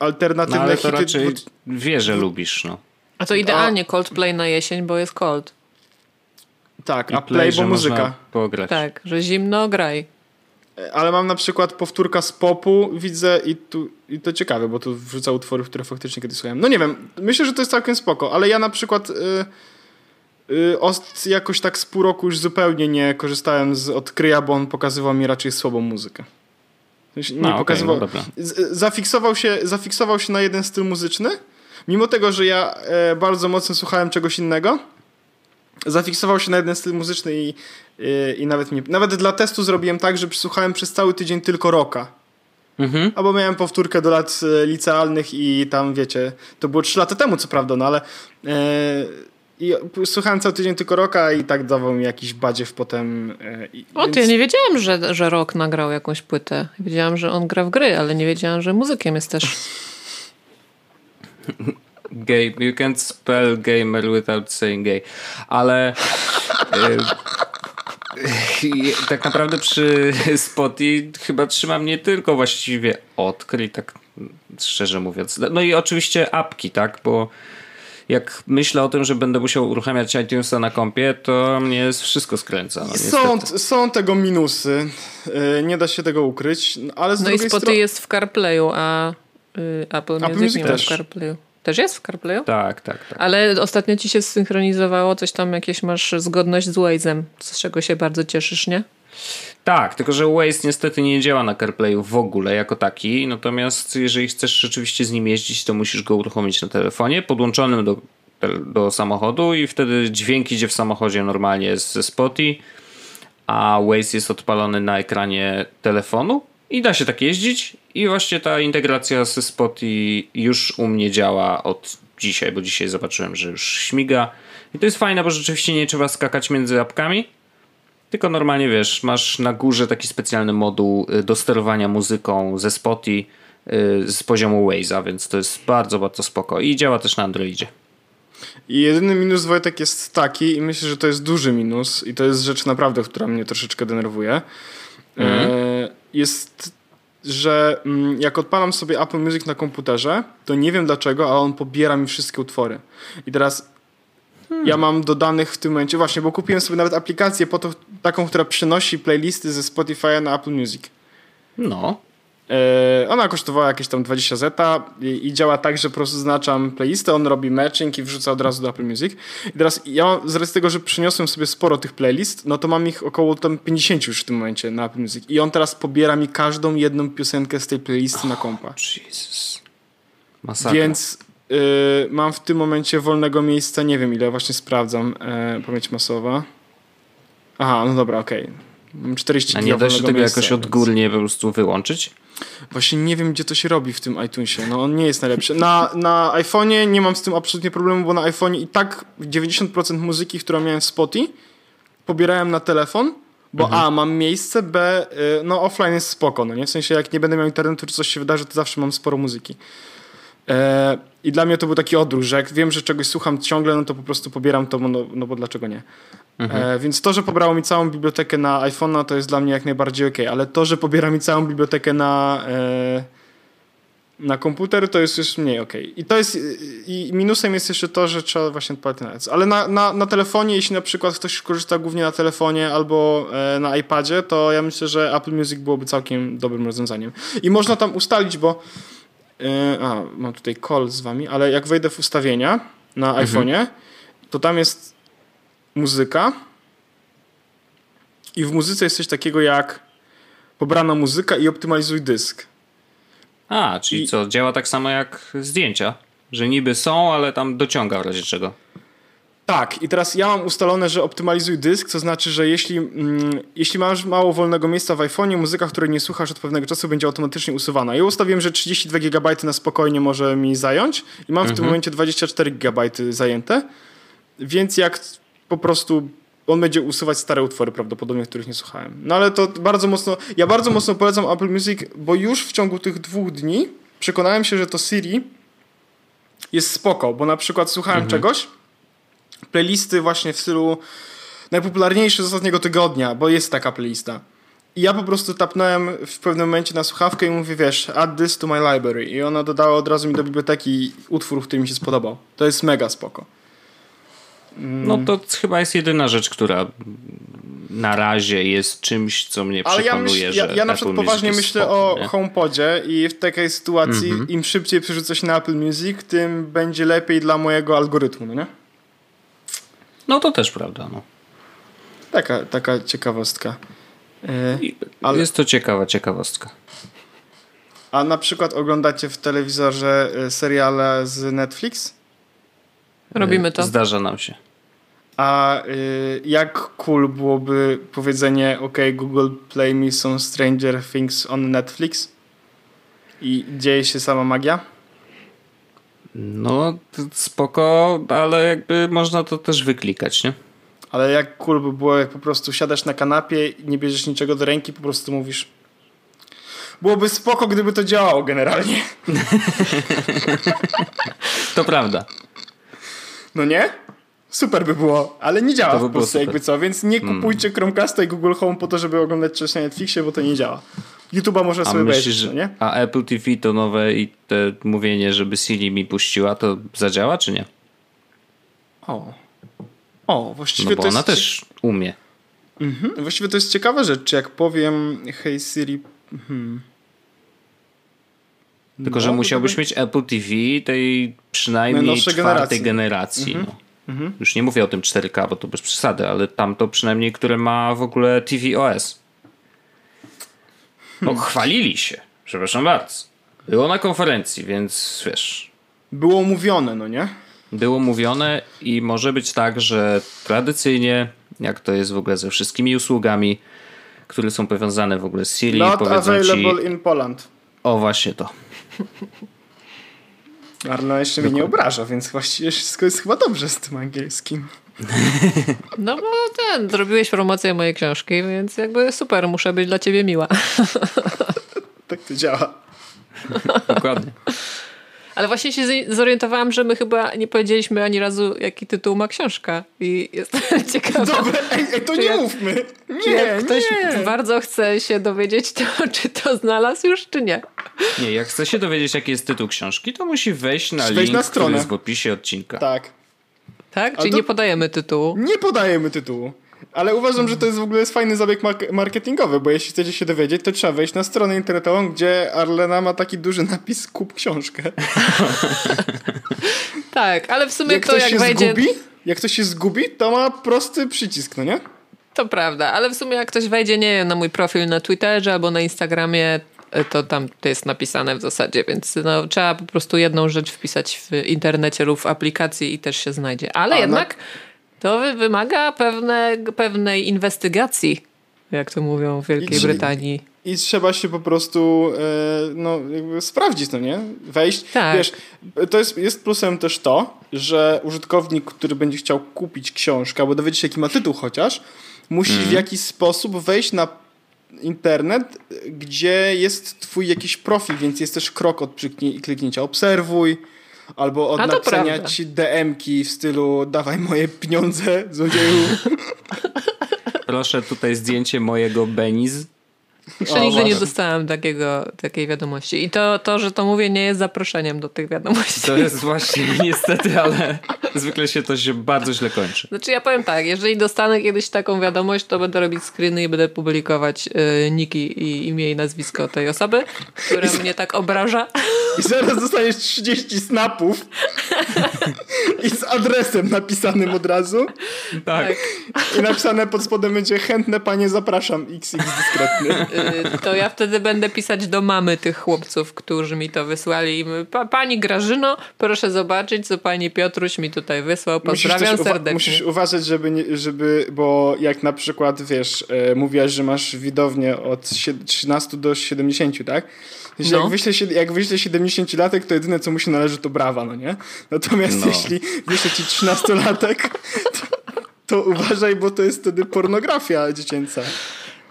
No Alternatywne ale to hity. raczej wie, że lubisz, no. A to idealnie Coldplay na jesień, bo jest cold. Tak, I a play, że bo muzyka. pograć. Tak, że zimno graj. Ale mam na przykład powtórka z popu, widzę i, tu, i to ciekawe, bo tu wrzuca utwory, które faktycznie kiedyś słuchałem. No nie wiem, myślę, że to jest całkiem spoko, ale ja na przykład y, y, od jakoś tak z pół roku już zupełnie nie korzystałem z odkryja, bo on pokazywał mi raczej słabą muzykę. Sensie Nie No, pokazywał, no dobra. z- zafiksował, się, zafiksował się na jeden styl muzyczny, mimo tego, że ja e, bardzo mocno słuchałem czegoś innego. Zafiksował się na jeden styl muzyczny i, i, i nawet, nawet dla testu zrobiłem tak, że słuchałem przez cały tydzień tylko rocka. Mhm. Albo miałem powtórkę do lat e, licealnych i tam wiecie, to było 3 lata temu co prawda, no ale e, i słuchałem cały tydzień tylko rocka i tak dawał mi jakiś badziew potem. E, i, O, to ja nie wiedziałam, że, że Rock nagrał jakąś płytę. Wiedziałam, że on gra w gry, ale nie wiedziałam, że muzykiem jest też. (laughs) Gay. You can't spell gamer without saying gay. Ale y, y, tak naprawdę przy Spotify chyba trzyma mnie tylko właściwie odkryj, tak szczerze mówiąc. No i oczywiście apki, tak, bo jak myślę o tym, że będę musiał uruchamiać iTunesa na kompie, to mnie wszystko skręca. No, Są, są tego minusy, e, nie da się tego ukryć, ale z No i drugiej strony... jest w CarPlayu, a y, Apple Music, Apple Music nie ma w CarPlayu. Też jest w CarPlayu? Tak, tak, tak. Ale ostatnio ci się zsynchronizowało, coś tam jakieś masz zgodność z Waze'em, z czego się bardzo cieszysz, nie? Tak, tylko że Waze niestety nie działa na CarPlayu w ogóle jako taki, natomiast jeżeli chcesz rzeczywiście z nim jeździć, to musisz go uruchomić na telefonie podłączonym do, do samochodu i wtedy dźwięk idzie w samochodzie normalnie ze Spotify, a Waze jest odpalony na ekranie telefonu i da się tak jeździć i właśnie ta integracja ze Spotify już u mnie działa od dzisiaj, bo dzisiaj zobaczyłem, że już śmiga. I to jest fajne, bo rzeczywiście nie trzeba skakać między apkami. Tylko normalnie wiesz, masz na górze taki specjalny moduł y, do sterowania muzyką ze Spotify z poziomu Waze'a, więc to jest bardzo, bardzo spoko. I działa też na Androidzie. I jedyny minus Wojtek jest taki, i myślę, że to jest duży minus, i to jest rzecz naprawdę, która mnie troszeczkę denerwuje. Mhm. E, jest, że mm, jak odpalam sobie Apple Music na komputerze, to nie wiem dlaczego, ale on pobiera mi wszystkie utwory. I teraz hmm. ja mam dodanych w tym momencie, właśnie, bo kupiłem sobie nawet aplikację po to, taką, która przenosi playlisty ze Spotify na Apple Music. No. E, ona kosztowała jakieś tam 20 zeta i, i, działa tak, że po prostu zaznaczam playlistę, on robi matching i wrzuca od razu do Apple Music. I teraz ja z racji tego, że przyniosłem sobie sporo tych playlist, no to mam ich około tam 50 już w tym momencie na Apple Music. I on teraz pobiera mi każdą jedną piosenkę z tej playlisty oh, na kompa. Jesus. Masakra. Więc y, mam w tym momencie wolnego miejsca, nie wiem ile, właśnie sprawdzam, e, pamięć masowa. Aha, no dobra, okej. Okay. Mam 40 A nie da się tego miejsca, jakoś odgórnie więc... po prostu wyłączyć? Właśnie nie wiem, gdzie to się robi w tym iTunesie. No on nie jest najlepszy. Na, na iPhone'ie nie mam z tym absolutnie problemu, bo na iPhone'ie i tak 90% muzyki, którą miałem w Spotify, pobierałem na telefon, bo mhm. A, mam miejsce, B, y, no offline jest spoko, no nie? W sensie, jak nie będę miał internetu, czy coś się wydarzy, to zawsze mam sporo muzyki. E, I dla mnie to był taki odruch, że jak wiem, że czegoś słucham ciągle, no to po prostu pobieram to, no, no bo dlaczego nie? Mhm. E, więc to, że pobrało mi całą bibliotekę na iPhone'a, to jest dla mnie jak najbardziej ok, ale to, że pobiera mi całą bibliotekę na, e, na komputer, to jest już mniej ok. I to jest, i minusem jest jeszcze to, że trzeba właśnie odpalić ten Ale na, na, na telefonie, jeśli na przykład ktoś korzysta głównie na telefonie albo e, na iPadzie, to ja myślę, że Apple Music byłoby całkiem dobrym rozwiązaniem. I można tam ustalić, bo a, mam tutaj call z wami, ale jak wejdę w ustawienia na mhm. iPhone'ie, to tam jest muzyka i w muzyce jest coś takiego jak pobrana muzyka i optymalizuj dysk. A, czyli I... co, działa tak samo jak zdjęcia, że niby są, ale tam dociąga w razie czego. Tak, i teraz ja mam ustalone, że optymalizuj dysk, to znaczy, że jeśli, mm, jeśli masz mało wolnego miejsca w iPhone'ie, muzyka, której nie słuchasz od pewnego czasu będzie automatycznie usuwana. Ja ustawiłem, że 32 GB na spokojnie może mi zająć i mam w mhm. tym momencie 24 GB zajęte, więc jak po prostu on będzie usuwać stare utwory prawdopodobnie, których nie słuchałem. No ale to bardzo mocno, ja bardzo mocno polecam Apple Music, bo już w ciągu tych dwóch dni przekonałem się, że to Siri jest spoko, bo na przykład słuchałem mhm. czegoś, playlisty właśnie w stylu najpopularniejszy z ostatniego tygodnia, bo jest taka playlista. I ja po prostu tapnąłem w pewnym momencie na słuchawkę i mówię, wiesz, add this to my library. I ona dodała od razu mi do biblioteki utwór, który mi się spodobał. To jest mega spoko. No to chyba jest jedyna rzecz, która na razie jest czymś, co mnie Ale przekonuje, ja myśl, że Ja, ja na przykład poważnie myślę spoko, o? HomePodzie i w takiej sytuacji mm -hmm. im szybciej przerzucę się na Apple Music, tym będzie lepiej dla mojego algorytmu, no nie? No to też prawda, no. Taka, taka ciekawostka. E, ale... Jest to ciekawa ciekawostka. A na przykład oglądacie w telewizorze e, seriale z Netflix? Robimy to. Zdarza nam się. A y, jak cool byłoby powiedzenie OK, Google Play Me Some Stranger Things on Netflix? I dzieje się sama magia? No, spoko, ale jakby można to też wyklikać, nie? Ale jak cool by było, jak po prostu siadasz na kanapie i nie bierzesz niczego do ręki, po prostu mówisz byłoby spoko, gdyby to działało generalnie. (laughs) to prawda. No nie? Super by było, ale nie działa by w Polsce jakby co, więc nie hmm. kupujcie. Chromecasta i Google Home po to, żeby oglądać coś na Netflixie, bo to nie działa. YouTube'a może sobie myślisz, obejrzeć, nie? A Apple TV to nowe i te mówienie, żeby Siri mi puściła, to zadziała czy nie? O. O, właściwie no bo to ona też umie. Mhm. Właściwie to jest ciekawa rzecz, czy jak powiem Hey Siri... Hmm. Tylko, no, że musiałbyś to... mieć Apple TV tej przynajmniej czwartej generacji. generacji mhm. no. mhm. Już nie mówię o tym 4K, bo to bez przesady, ale tamto przynajmniej, które ma w ogóle TV OS. No, chwalili się, przepraszam bardzo. Było na konferencji, więc wiesz. Było mówione, no nie? Było mówione i może być tak, że tradycyjnie, jak to jest w ogóle ze wszystkimi usługami, które są powiązane w ogóle z Siri, Not powiedzą available ci... in Poland. O, właśnie to. Arlena jeszcze mnie nie obraża, więc właściwie wszystko jest chyba dobrze z tym angielskim. No bo ten, zrobiłeś promocję mojej książki, więc jakby super, muszę być dla ciebie miła. (laughs) Tak to działa. Dokładnie. Ale właśnie się zorientowałam, że my chyba nie powiedzieliśmy ani razu, jaki tytuł ma książka. I jestem (laughs) ciekawa. Dobra, ej, ej to nie jak, mówmy. Nie, jak ktoś nie. bardzo chce się dowiedzieć, to (laughs) czy to znalazł już, czy nie? Nie, jak chce się dowiedzieć, jaki jest tytuł książki, to musi wejść na Wejść link, na stronę. który jest w opisie odcinka. Tak. Tak? Czyli to- nie podajemy tytułu. Nie podajemy tytułu. Ale uważam, że to jest w ogóle jest fajny zabieg mark- marketingowy, bo jeśli chcecie się dowiedzieć, to trzeba wejść na stronę internetową, gdzie Arlena ma taki duży napis kup książkę. (laughs) Tak, ale w sumie Jak to jak wejdzie... zgubi, jak ktoś się zgubi, to ma prosty przycisk, no nie? To prawda, ale w sumie jak ktoś wejdzie, nie wiem, na mój profil na Twitterze albo na Instagramie, to tam to jest napisane w zasadzie, więc no, trzeba po prostu jedną rzecz wpisać w internecie lub w aplikacji i też się znajdzie. Ale A, no- jednak to wy- wymaga pewne, pewnej inwestygacji, jak to mówią w Wielkiej I- Brytanii. I trzeba się po prostu e, no, jakby sprawdzić, no nie? Wejść. Tak. Wiesz, to jest, jest plusem też to, że użytkownik, który będzie chciał kupić książkę albo dowiedzieć się, jaki ma tytuł chociaż, musi w jakiś sposób wejść na internet, gdzie jest twój jakiś profil, więc jest też krok od kliknięcia obserwuj, albo od napisania ci DM-ki w stylu dawaj moje pieniądze, złodzieju. (laughs) Proszę tutaj zdjęcie mojego Beniz. Jeszcze O, nigdy nie dostałam takiego, takiej wiadomości. I to, to, że to mówię, nie jest zaproszeniem do tych wiadomości. To jest właśnie (laughs) niestety, ale zwykle się to się bardzo źle kończy. Znaczy ja powiem tak, jeżeli dostanę kiedyś taką wiadomość, to będę robić screeny i będę publikować y, niki i imię i nazwisko tej osoby, która mnie tak obraża. I zaraz dostaniesz 30 snapów i z adresem napisanym od razu. Tak. I napisane pod spodem będzie chętne panie zapraszam XX dyskretny. Y, to ja wtedy będę pisać do mamy tych chłopców, którzy mi to wysłali. Pani Grażyno, proszę zobaczyć, co pani Piotruś mi tutaj wysłał. Pozdrawiam uwa- serdecznie. musisz uważać, żeby, nie, żeby, bo jak na przykład, wiesz, e, mówiłaś, że masz widownię od sie- 13 do 70, tak? Jeśli No. Jak, wyśle, się- jak wyśle 70-latek, to jedyne, co mu się należy, to brawa, no nie? Natomiast No. jeśli wyśle ci 13-latek, (laughs) to, to uważaj, bo to jest wtedy pornografia dziecięca.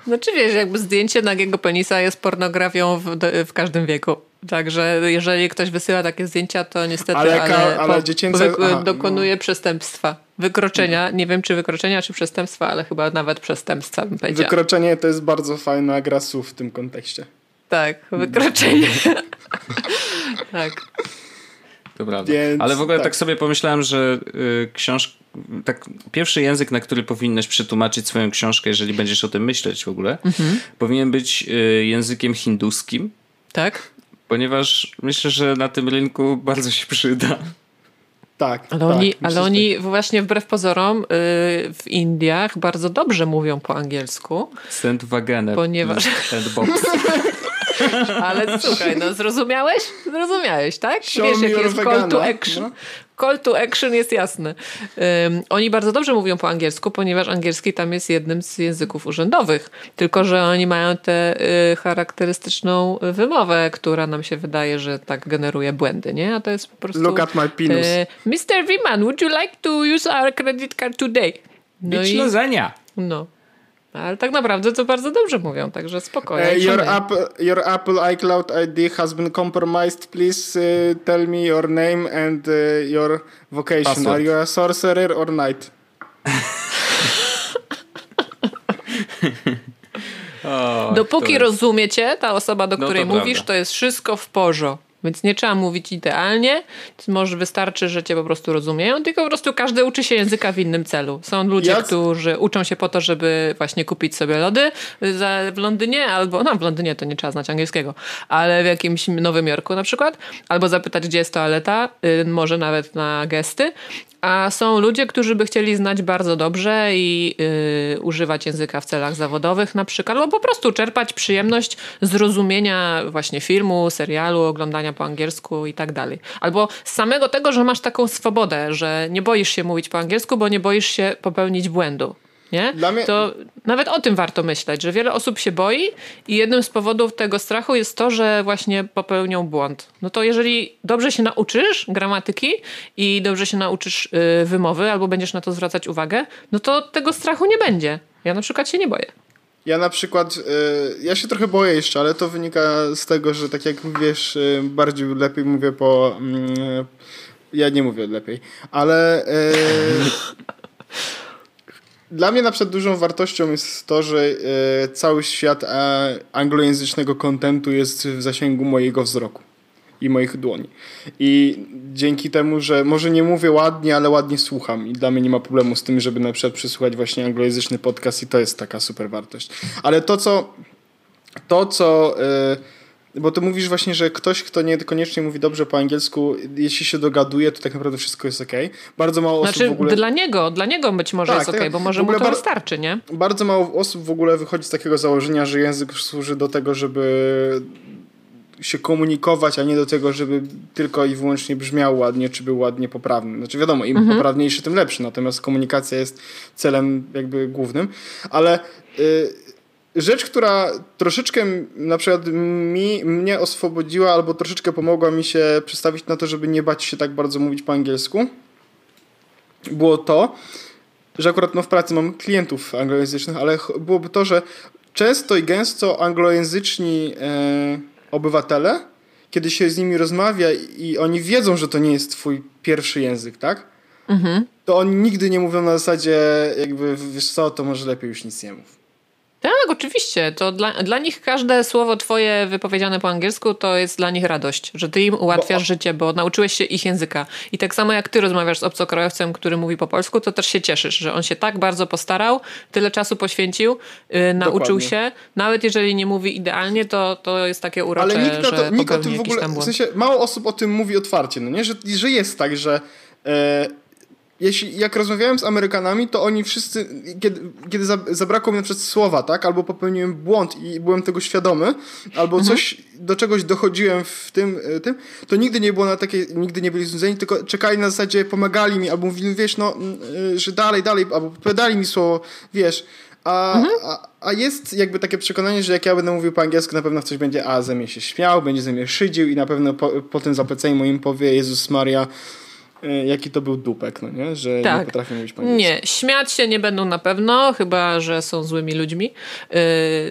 Znaczy wiesz, jakby zdjęcie nagiego penisa jest pornografią w, w każdym wieku. Także jeżeli ktoś wysyła takie zdjęcia, to niestety Ale ale, ale dziecięce- wy- aha, dokonuje przestępstwa. Wykroczenia. Nie wiem, czy wykroczenia, czy przestępstwa, ale chyba nawet przestępstwa bym powiedziała. Wykroczenie to jest bardzo fajna gra słów w tym kontekście. tak, wykroczenie. (laughs) tak. To prawda. Więc Ale w ogóle tak, tak. sobie pomyślałem, że y, książ... tak, pierwszy język, na który powinnaś przetłumaczyć swoją książkę, jeżeli będziesz o tym myśleć w ogóle, Mhm. powinien być y, językiem hinduskim, Tak? ponieważ myślę, że na tym rynku bardzo się przyda. Tak. Ale tak, oni, myślę, ale oni właśnie wbrew pozorom y, w Indiach bardzo dobrze mówią po angielsku. Send wagenę. Ponieważ- And box. (laughs) Ale słuchaj, no zrozumiałeś? Zrozumiałeś, tak? Show Wiesz, your jest call to action. no. Call to action jest jasny. Ym, oni bardzo dobrze mówią po angielsku, ponieważ angielski tam jest jednym z języków urzędowych. Tylko, że oni mają tę y, charakterystyczną wymowę, która nam się wydaje, że tak generuje błędy, nie? A to jest po prostu... Look at my penis. y, Mr. Wiman, would you like to use our credit card today? No Bić i... lasagna. No. Ale tak naprawdę to bardzo dobrze mówią, także spokojnie. Uh, your. Apple, your Apple iCloud ID has been compromised. Please uh, tell me your name and uh, your vocation. Password. Are you a sorcerer or knight? (laughs) O, Dopóki to jest- rozumiecie, ta osoba, do No której to mówisz, prawda. to jest wszystko w porządku. Więc nie trzeba mówić idealnie, może wystarczy, że cię po prostu rozumieją, tylko po prostu każdy uczy się języka w innym celu. Są ludzie, Ja- którzy uczą się po to, żeby właśnie kupić sobie lody w Londynie, albo no w Londynie to nie trzeba znać angielskiego, ale w jakimś Nowym Jorku na przykład, albo zapytać, gdzie jest toaleta, y, może nawet na gesty. A są ludzie, którzy by chcieli znać bardzo dobrze i y, używać języka w celach zawodowych na przykład, albo po prostu czerpać przyjemność zrozumienia właśnie filmu, serialu, oglądania po angielsku i tak dalej. Albo z samego tego, że masz taką swobodę, że nie boisz się mówić po angielsku, bo nie boisz się popełnić błędu. nie? Dla mnie- To nawet o tym warto myśleć, że wiele osób się boi i jednym z powodów tego strachu jest to, że właśnie popełnią błąd. No to jeżeli dobrze się nauczysz gramatyki i dobrze się nauczysz y, wymowy albo będziesz na to zwracać uwagę, no to tego strachu nie będzie. Ja na przykład się nie boję. Ja na przykład, y, ja się trochę boję jeszcze, ale to wynika z tego, że tak jak wiesz, y, bardziej lepiej mówię po... mm, ja nie mówię lepiej, ale... (laughs) Dla mnie na przykład dużą wartością jest to, że cały świat e, anglojęzycznego kontentu jest w zasięgu mojego wzroku i moich dłoni. I dzięki temu, że może nie mówię ładnie, ale ładnie słucham i dla mnie nie ma problemu z tym, żeby na przykład przysłuchać właśnie anglojęzyczny podcast i to jest taka super wartość. Ale to, co to, co y, bo ty mówisz właśnie, że ktoś, kto niekoniecznie mówi dobrze po angielsku, jeśli się dogaduje, to tak naprawdę wszystko jest ok. Bardzo mało osób Znaczy w ogóle... dla niego, dla niego być może Tak, jest okej, tak. bo może mu to bar- wystarczy, nie? Bardzo mało osób w ogóle wychodzi z takiego założenia, że język służy do tego, żeby się komunikować, a nie do tego, żeby tylko i wyłącznie brzmiał ładnie, czy był ładnie poprawny. Znaczy wiadomo, im poprawniejszy, tym lepszy, natomiast komunikacja jest celem jakby głównym, ale y, rzecz, która troszeczkę na przykład mi, mnie oswobodziła albo troszeczkę pomogła mi się przestawić na to, żeby nie bać się tak bardzo mówić po angielsku, było to, że akurat no, w pracy mam klientów anglojęzycznych, ale byłoby to, że często i gęsto anglojęzyczni e, obywatele, kiedy się z nimi rozmawia i oni wiedzą, że to nie jest twój pierwszy język, tak? To oni nigdy nie mówią na zasadzie jakby, wiesz co, to może lepiej już nic nie mów. Tak, oczywiście. To dla, dla nich każde słowo twoje wypowiedziane po angielsku to jest dla nich radość, że ty im ułatwiasz Bo- życie, bo nauczyłeś się ich języka. I tak samo jak ty rozmawiasz z obcokrajowcem, który mówi po polsku, to też się cieszysz, że on się tak bardzo postarał, tyle czasu poświęcił, yy, nauczył Dokładnie. się. Nawet jeżeli nie mówi idealnie, to, to jest takie urocze, Ale nikt, na że to, nikt o tym w ogóle, w sensie mało osób o tym mówi otwarcie, no nie? Że, że jest tak, że e, jeśli, jak rozmawiałem z Amerykanami, to oni wszyscy, kiedy, kiedy za- zabrakło mi na przykład słowa, tak? Albo popełniłem błąd i byłem tego świadomy, albo coś, do czegoś dochodziłem w tym, e, tym, to nigdy nie było na takie, nigdy nie byli znudzeni, tylko czekali na zasadzie, pomagali mi, albo mówili, wiesz, no, e, że dalej, dalej, albo podali mi słowo, wiesz, a, a, a jest jakby takie przekonanie, że jak ja będę mówił po angielsku, na pewno ktoś będzie a ze mnie się śmiał, będzie ze mnie szydził i na pewno po, po tym zapleceniu moim powie Jezus Maria, jaki to był dupek, no nie? Że nie Tak. potrafię mówić po angielsku. Nie, śmiać się nie będą na pewno, chyba że są złymi ludźmi, yy,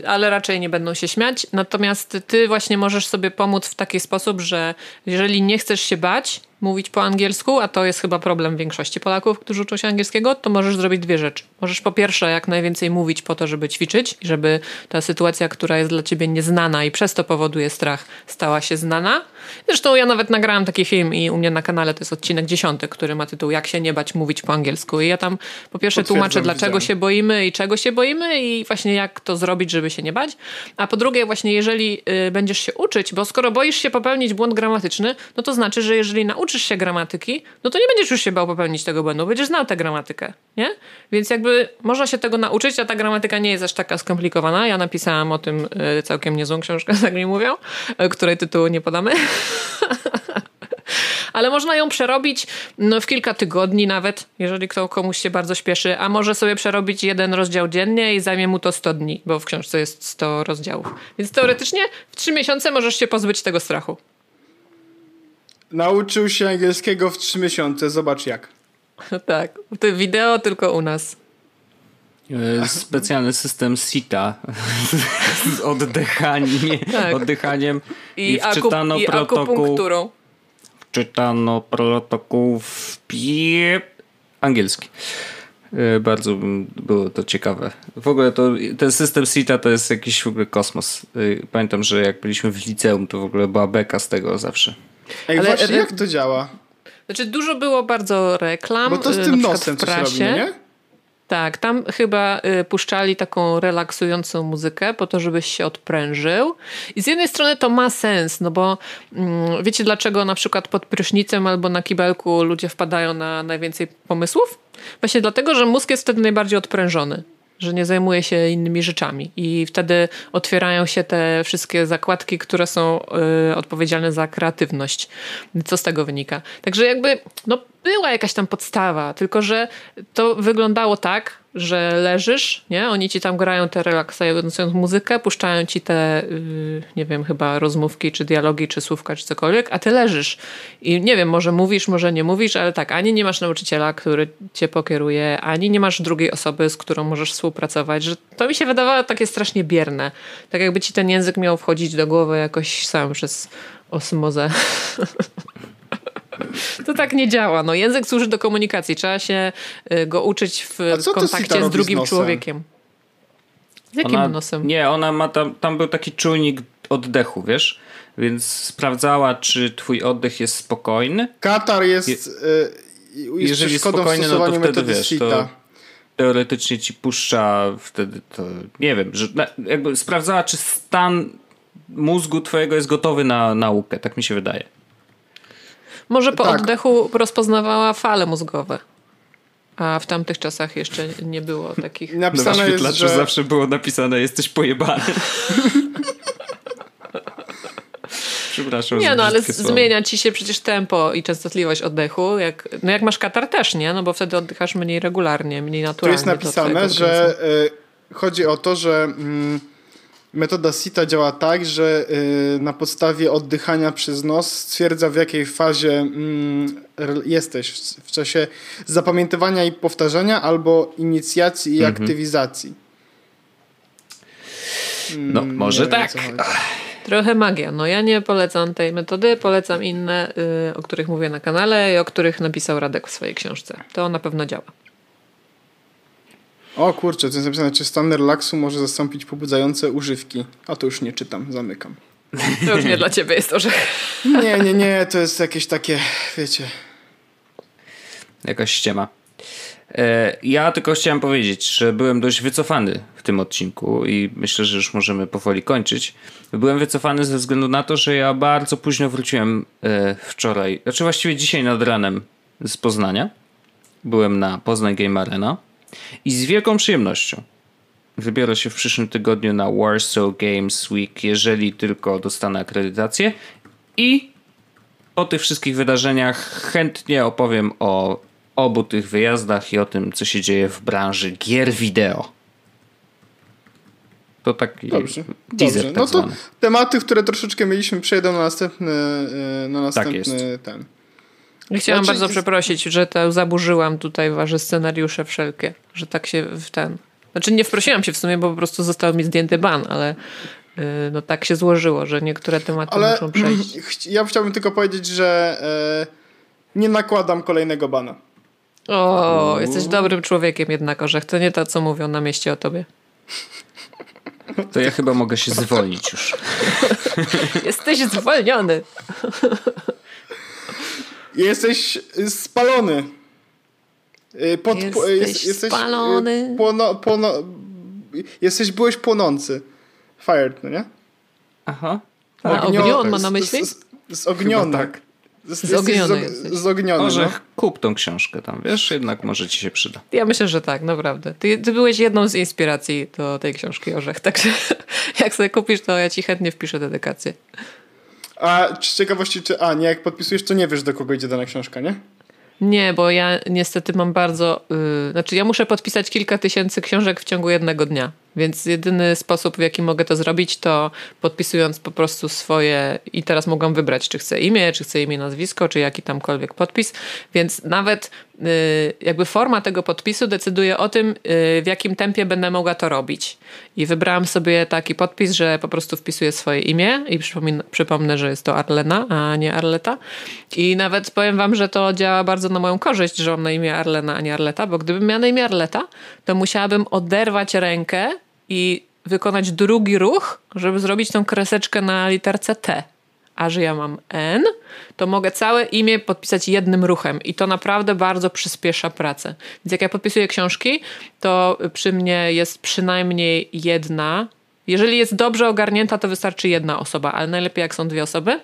ale raczej nie będą się śmiać. Natomiast ty właśnie możesz sobie pomóc w taki sposób, że jeżeli nie chcesz się bać mówić po angielsku, a to jest chyba problem większości Polaków, którzy uczą się angielskiego, to możesz zrobić dwie rzeczy. Możesz po pierwsze jak najwięcej mówić po to, żeby ćwiczyć i żeby ta sytuacja, która jest dla ciebie nieznana i przez to powoduje strach, stała się znana. Zresztą ja nawet nagrałam taki film i u mnie na kanale to jest odcinek dziesiąty, który ma tytuł Jak się nie bać mówić po angielsku. I ja tam po pierwsze tłumaczę, dlaczego widziałem. się boimy i czego się boimy i właśnie jak to zrobić, żeby się nie bać. A po drugie właśnie jeżeli y, będziesz się uczyć, bo skoro boisz się popełnić błąd gramatyczny, no to znaczy, że jeżeli nauczysz się gramatyki, no to nie będziesz już się bał popełnić tego błędu, będziesz znał tę gramatykę, nie? Więc jakby można się tego nauczyć, a ta gramatyka nie jest aż taka skomplikowana. Ja napisałam o tym y, całkiem niezłą książkę, (laughs) tak mi mówią, y, której tytułu nie podamy. (laughs) Ale można ją przerobić no, w kilka tygodni nawet, jeżeli kto komuś się bardzo śpieszy, a może sobie przerobić jeden rozdział dziennie i zajmie mu to 100 dni, bo w książce jest 100 rozdziałów. Więc teoretycznie w 3 miesiące możesz się pozbyć tego strachu. Nauczył się angielskiego w trzy miesiące, zobacz jak. (laughs) tak, to wideo tylko u nas. E, Specjalny system SITA (laughs) z oddychaniem, Tak. oddychaniem i, I, akup- wczytano i protokół, akupunkturą. wczytano protokół w pie... angielski. E, Bardzo było to ciekawe. W ogóle to, ten system SITA to jest jakiś w ogóle kosmos. E, Pamiętam, że jak byliśmy w liceum, to w ogóle była beka z tego zawsze. Ej, Ale- właśnie jak to działa? Znaczy dużo było bardzo reklam. Bo to z y, tym nosem coś robi, nie? Tak, tam chyba y, puszczali taką relaksującą muzykę po to, żebyś się odprężył. I z jednej strony to ma sens, no bo mm, wiecie dlaczego na przykład pod prysznicem albo na kibelku ludzie wpadają na najwięcej pomysłów? Właśnie dlatego, że mózg jest wtedy najbardziej odprężony. Że nie zajmuje się innymi rzeczami, i wtedy otwierają się te wszystkie zakładki, które są y, odpowiedzialne za kreatywność. Co z tego wynika? Także jakby, no, była jakaś tam podstawa, tylko że to wyglądało tak, że leżysz, nie? Oni ci tam grają tę relaksującą muzykę, puszczają ci te, yy, nie wiem, chyba rozmówki, czy dialogi, czy słówka, czy cokolwiek, a ty leżysz. I nie wiem, może mówisz, może nie mówisz, ale tak, ani nie masz nauczyciela, który cię pokieruje, ani nie masz drugiej osoby, z którą możesz współpracować, że to mi się wydawało takie strasznie bierne. Tak jakby ci ten język miał wchodzić do głowy jakoś sam przez osmozę. (laughs) To tak nie działa. No, język służy do komunikacji. Trzeba się y, go uczyć w kontakcie z drugim z człowiekiem. Z jakim ona, nosem? Nie, ona ma tam, tam był taki czujnik oddechu, wiesz? Więc sprawdzała, czy twój oddech jest spokojny. Katar jest, Je, y, jest jeżeli jest spokojny, no to wtedy wiesz, to teoretycznie ci puszcza wtedy to, nie wiem, że jakby sprawdzała, czy stan mózgu twojego jest gotowy na naukę, tak mi się wydaje. Może po tak. oddechu rozpoznawała fale mózgowe. A w tamtych czasach jeszcze nie było takich. Napisane na jest, że... zawsze było napisane jesteś pojebany. (laughs) Przepraszam. Nie, no ale zmienia ci się przecież tempo i częstotliwość oddechu. Jak, no jak masz katar też, nie? No bo wtedy oddychasz mniej regularnie, mniej naturalnie. Tu jest napisane, że y, chodzi o to, że y, Metoda SITA działa tak, że y, na podstawie oddychania przez nos stwierdza w jakiej fazie mm, jesteś w czasie zapamiętywania i powtarzania albo inicjacji i mhm. aktywizacji. No, mm, może tak. Trochę magia. No ja nie polecam tej metody, polecam inne, y, o których mówię na kanale i o których napisał Radek w swojej książce. To na pewno działa. O kurczę, to jest napisane, czy stan relaksu może zastąpić pobudzające używki. A to już nie czytam, zamykam. To już nie dla ciebie jest orzech. Nie, nie, nie, to jest jakieś takie, wiecie... Jakaś ściema. E, ja tylko chciałem powiedzieć, że byłem dość wycofany w tym odcinku i myślę, że już możemy powoli kończyć. Byłem wycofany ze względu na to, że ja bardzo późno wróciłem e, wczoraj, znaczy właściwie dzisiaj nad ranem z Poznania. Byłem na Poznań Game Arena i z wielką przyjemnością wybiorę się w przyszłym tygodniu na Warsaw Games Week, jeżeli tylko dostanę akredytację. I o tych wszystkich wydarzeniach chętnie opowiem o obu tych wyjazdach i o tym, co się dzieje w branży gier wideo. To taki dobrze, teaser dobrze. Tak no to tematy, które troszeczkę mieliśmy, przejdą na następny, e, na tak następny tak ten. Chciałam znaczy, bardzo przeprosić, że to zaburzyłam tutaj wasze scenariusze wszelkie, że tak się w ten... Znaczy nie wprosiłam się w sumie, bo po prostu został mi zdjęty ban, ale yy, no tak się złożyło, że niektóre tematy ale muszą przejść. (clears throat) Ja chciałbym tylko powiedzieć, że yy, nie nakładam kolejnego bana. O, jesteś dobrym człowiekiem jednak, Orzech. To nie to, co mówią na mieście o tobie. (laughs) To ja chyba mogę się zwolnić już. (laughs) Jesteś zwolniony. (laughs) Jesteś spalony. Y, pod, jesteś, jest, jesteś y, spalony. Płono, płono, jesteś, byłeś płonący. Fired, no nie? Aha. A Ognio, on ma na myśli? Z, z, z ogniony. tak. Zogniony zogniony. Może no. kup tą książkę tam, wiesz? Jednak może ci się przyda. Ja myślę, że tak, naprawdę. Ty, ty byłeś jedną z inspiracji do tej książki Orzech, także (laughs) jak sobie kupisz, to ja ci chętnie wpiszę dedykację. A z ciekawości, czy. A, nie, jak podpisujesz, to nie wiesz, do kogo idzie dana książka, nie? Nie, bo ja niestety mam bardzo. Yy, znaczy, ja muszę podpisać kilka tysięcy książek w ciągu jednego dnia. Więc jedyny sposób, w jaki mogę to zrobić, to podpisując po prostu swoje. I teraz mogłam wybrać, czy chcę imię, czy chcę imię, nazwisko, czy jaki tamkolwiek podpis. Więc nawet yy, jakby forma tego podpisu decyduje o tym, yy, w jakim tempie będę mogła to robić. I wybrałam sobie taki podpis, że po prostu wpisuję swoje imię i przypomnę, że jest to Arlena, a nie Arleta. I nawet powiem wam, że to działa bardzo na moją korzyść, że mam na imię Arlena, a nie Arleta, bo gdybym miała na imię Arleta, to musiałabym oderwać rękę i wykonać drugi ruch, żeby zrobić tą kreseczkę na literce T. A że ja mam N, to mogę całe imię podpisać jednym ruchem i to naprawdę bardzo przyspiesza pracę. Więc jak ja podpisuję książki, to przy mnie jest przynajmniej jedna. Jeżeli jest dobrze ogarnięta, to wystarczy jedna osoba, ale najlepiej jak są dwie osoby.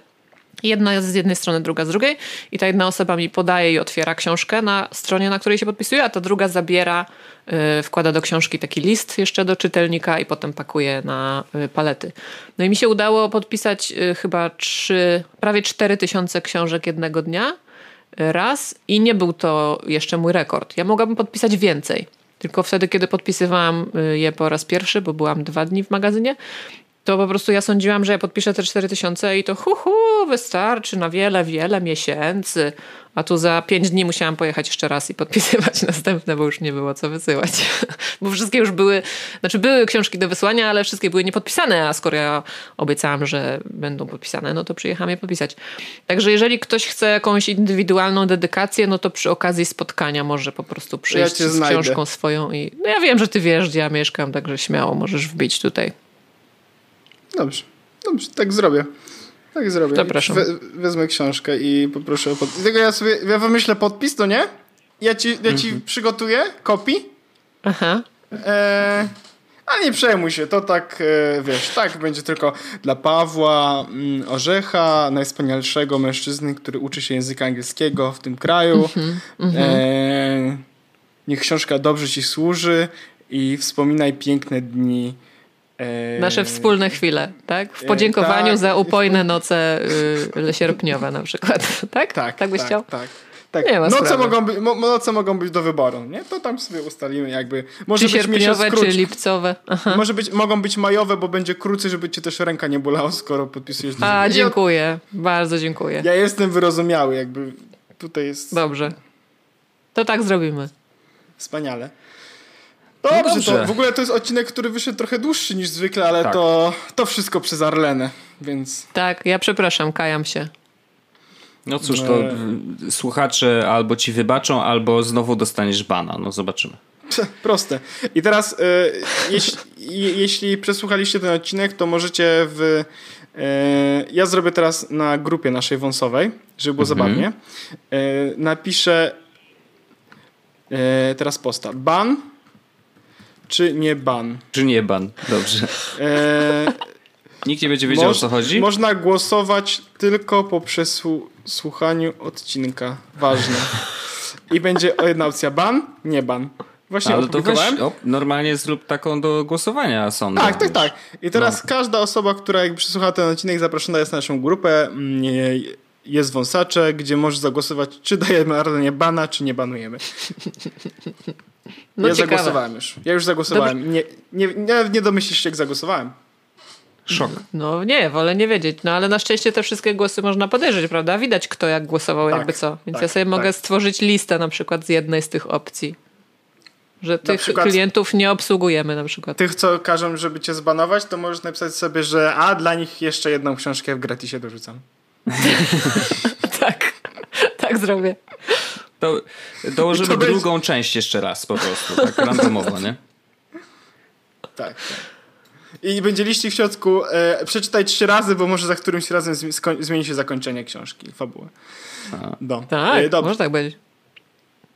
Jedna z jednej strony, druga z drugiej i ta jedna osoba mi podaje i otwiera książkę na stronie, na której się podpisuje, a ta druga zabiera, yy, wkłada do książki taki list jeszcze do czytelnika i potem pakuje na yy, palety. No i mi się udało podpisać yy, chyba trzy, prawie cztery tysiące książek jednego dnia raz i nie był to jeszcze mój rekord. Ja mogłabym podpisać więcej. Tylko wtedy, kiedy podpisywałam y, je po raz pierwszy, bo byłam dwa dni w magazynie, to po prostu ja sądziłam, że ja podpiszę te 4000 i to hu, hu wystarczy na wiele, wiele miesięcy. A tu za 5 dni musiałam pojechać jeszcze raz i podpisywać (laughs) następne, bo już nie było co wysyłać. (laughs) bo wszystkie już były, znaczy były książki do wysłania, ale wszystkie były niepodpisane, a skoro ja obiecałam, że będą podpisane, no to przyjechałam je podpisać. Także jeżeli ktoś chce jakąś indywidualną dedykację, no to przy okazji spotkania może po prostu przyjść Ja z znajdę. książką swoją i no ja wiem, że ty wiesz, gdzie ja mieszkam, także śmiało możesz wbić tutaj. Dobrze, dobrze, tak zrobię. Tak zrobię. Zapraszam. We, wezmę książkę i poproszę o podpis. Tylko ja sobie, ja wymyślę podpis, to nie? Ja ci, ja ci Mhm. przygotuję kopii. Aha. E, a nie przejmuj się, to tak, e, wiesz, tak będzie tylko dla Pawła mm, Orzecha, najwspanialszego mężczyzny, który uczy się języka angielskiego w tym kraju. E, niech książka dobrze ci służy i wspominaj piękne dni. E, Nasze wspólne chwile, tak? W podziękowaniu tak. za upojne noce y, sierpniowe na przykład, (laughs) tak? Tak, Tak byś tak, chciał? Tak. tak. Nie ma noce, sprawy. mogą być, mo, noce mogą być do wyboru, nie? To tam sobie ustalimy jakby. Może Czy być sierpniowe, czy lipcowe. Aha. Może być, mogą być majowe, bo będzie krócej, żeby cię też ręka nie bolała, skoro podpisujesz. A, Ja- dziękuję. Bardzo dziękuję. Ja jestem wyrozumiały, jakby tutaj jest Dobrze. To tak zrobimy. wspaniale. Dobrze, No dobrze. to w ogóle to jest odcinek, który wyszedł trochę dłuższy niż zwykle, ale Tak. to, to wszystko przez Arlenę, więc Tak, ja przepraszam, kajam się. No cóż, to y, słuchacze albo ci wybaczą, albo znowu dostaniesz bana. No zobaczymy. proste. I teraz, e, jeśli, je- jeśli przesłuchaliście ten odcinek, to możecie w. E, ja zrobię teraz na grupie naszej wąsowej, żeby było zabawnie. E, napiszę teraz posta. Ban czy nie ban? Czy nie ban? Dobrze. E, Nikt nie będzie wiedział, o co chodzi? Można głosować tylko po przesłuchaniu odcinka. Ważne. I będzie jedna opcja ban, nie ban. Właśnie Ale to weź, o, normalnie zrób taką do głosowania sądu. Tak, tak, tak. I teraz No. każda osoba, która jakby przesłuchała ten odcinek, zaproszona jest na naszą grupę. Jest wąsacze, gdzie możesz zagłosować, czy dajemy Arlenie bana, czy nie banujemy. No ja ciekawe. zagłosowałem już. Ja już zagłosowałem. Nie, nie, nie, nie domyślisz się, jak zagłosowałem. Szok. No nie, wolę nie wiedzieć. No ale na szczęście te wszystkie głosy można podejrzeć, prawda? Widać kto jak głosował, Tak, jakby co. Więc tak, ja sobie tak. mogę stworzyć listę na przykład z jednej z tych opcji. Że tych przykład- klientów nie obsługujemy na przykład. Tych, co każą, żeby cię zbanować, to możesz napisać sobie, że a dla nich jeszcze jedną książkę w gratisie dorzucam. (laughs) tak, tak zrobię. To dołożymy To będzie- drugą część jeszcze raz po prostu, tak randomowo, nie? Tak. tak. I będzie liścik w środku. E, przeczytaj trzy razy, bo może za którymś razem zmieni się zakończenie książki, fabuły. No. Tak, E, dobrze. może tak być.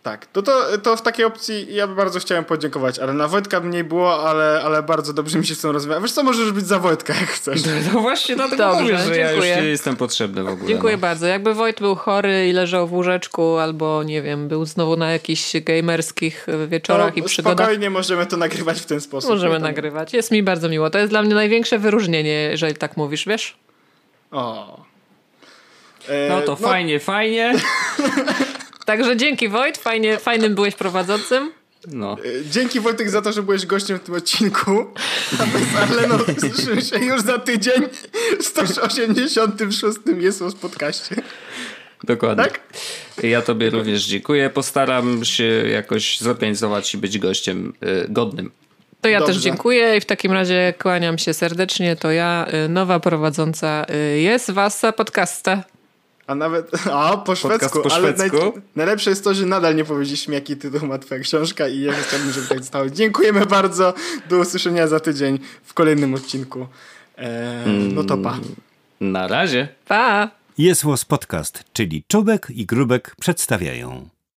Tak, to, to, to w takiej opcji ja bardzo chciałem podziękować, ale na Wojtka mniej było, ale, ale bardzo dobrze mi się z tym rozmawia. Wiesz co, możesz być za Wojtka, jak chcesz. No właśnie dlatego Dobrze, mówię, że ja już dziękuję. nie jestem potrzebny w ogóle. Dziękuję no. bardzo. Jakby Wojt był chory i leżał w łóżeczku, albo nie wiem, był znowu na jakichś gamerskich e, wieczorach i To przygodach, spokojnie możemy to nagrywać w ten sposób. możemy nagrywać. Jest mi bardzo miło. To jest dla mnie największe wyróżnienie, jeżeli tak mówisz, wiesz? O. E, No to fajnie, fajnie. (laughs) Także dzięki Wojt, fajnie, fajnym byłeś prowadzącym. No. e, Dzięki Wojtek za to, że byłeś gościem w tym odcinku. (laughs) A my z Arleną słyszymy się już za tydzień w 186. jest podcaście. Dokładnie. Tak? Ja tobie również dziękuję. Postaram się jakoś zorganizować i być gościem y, godnym. To ja Dobrze. też dziękuję i w takim razie kłaniam się serdecznie. To ja, y, nowa prowadząca jest Wasa Podcasta. A nawet, (laughs) a po szwedzku, po ale szwedzku? naj, najlepsze jest to, że nadal nie powiedzieliśmy, jaki tytuł ma twoja książka i ja chciałbym, żeby tak zostało. Dziękujemy bardzo, do usłyszenia za tydzień w kolejnym odcinku. Eee, no to pa. Na razie. Pa! Jest Podcast, czyli Czubek i Grubek przedstawiają.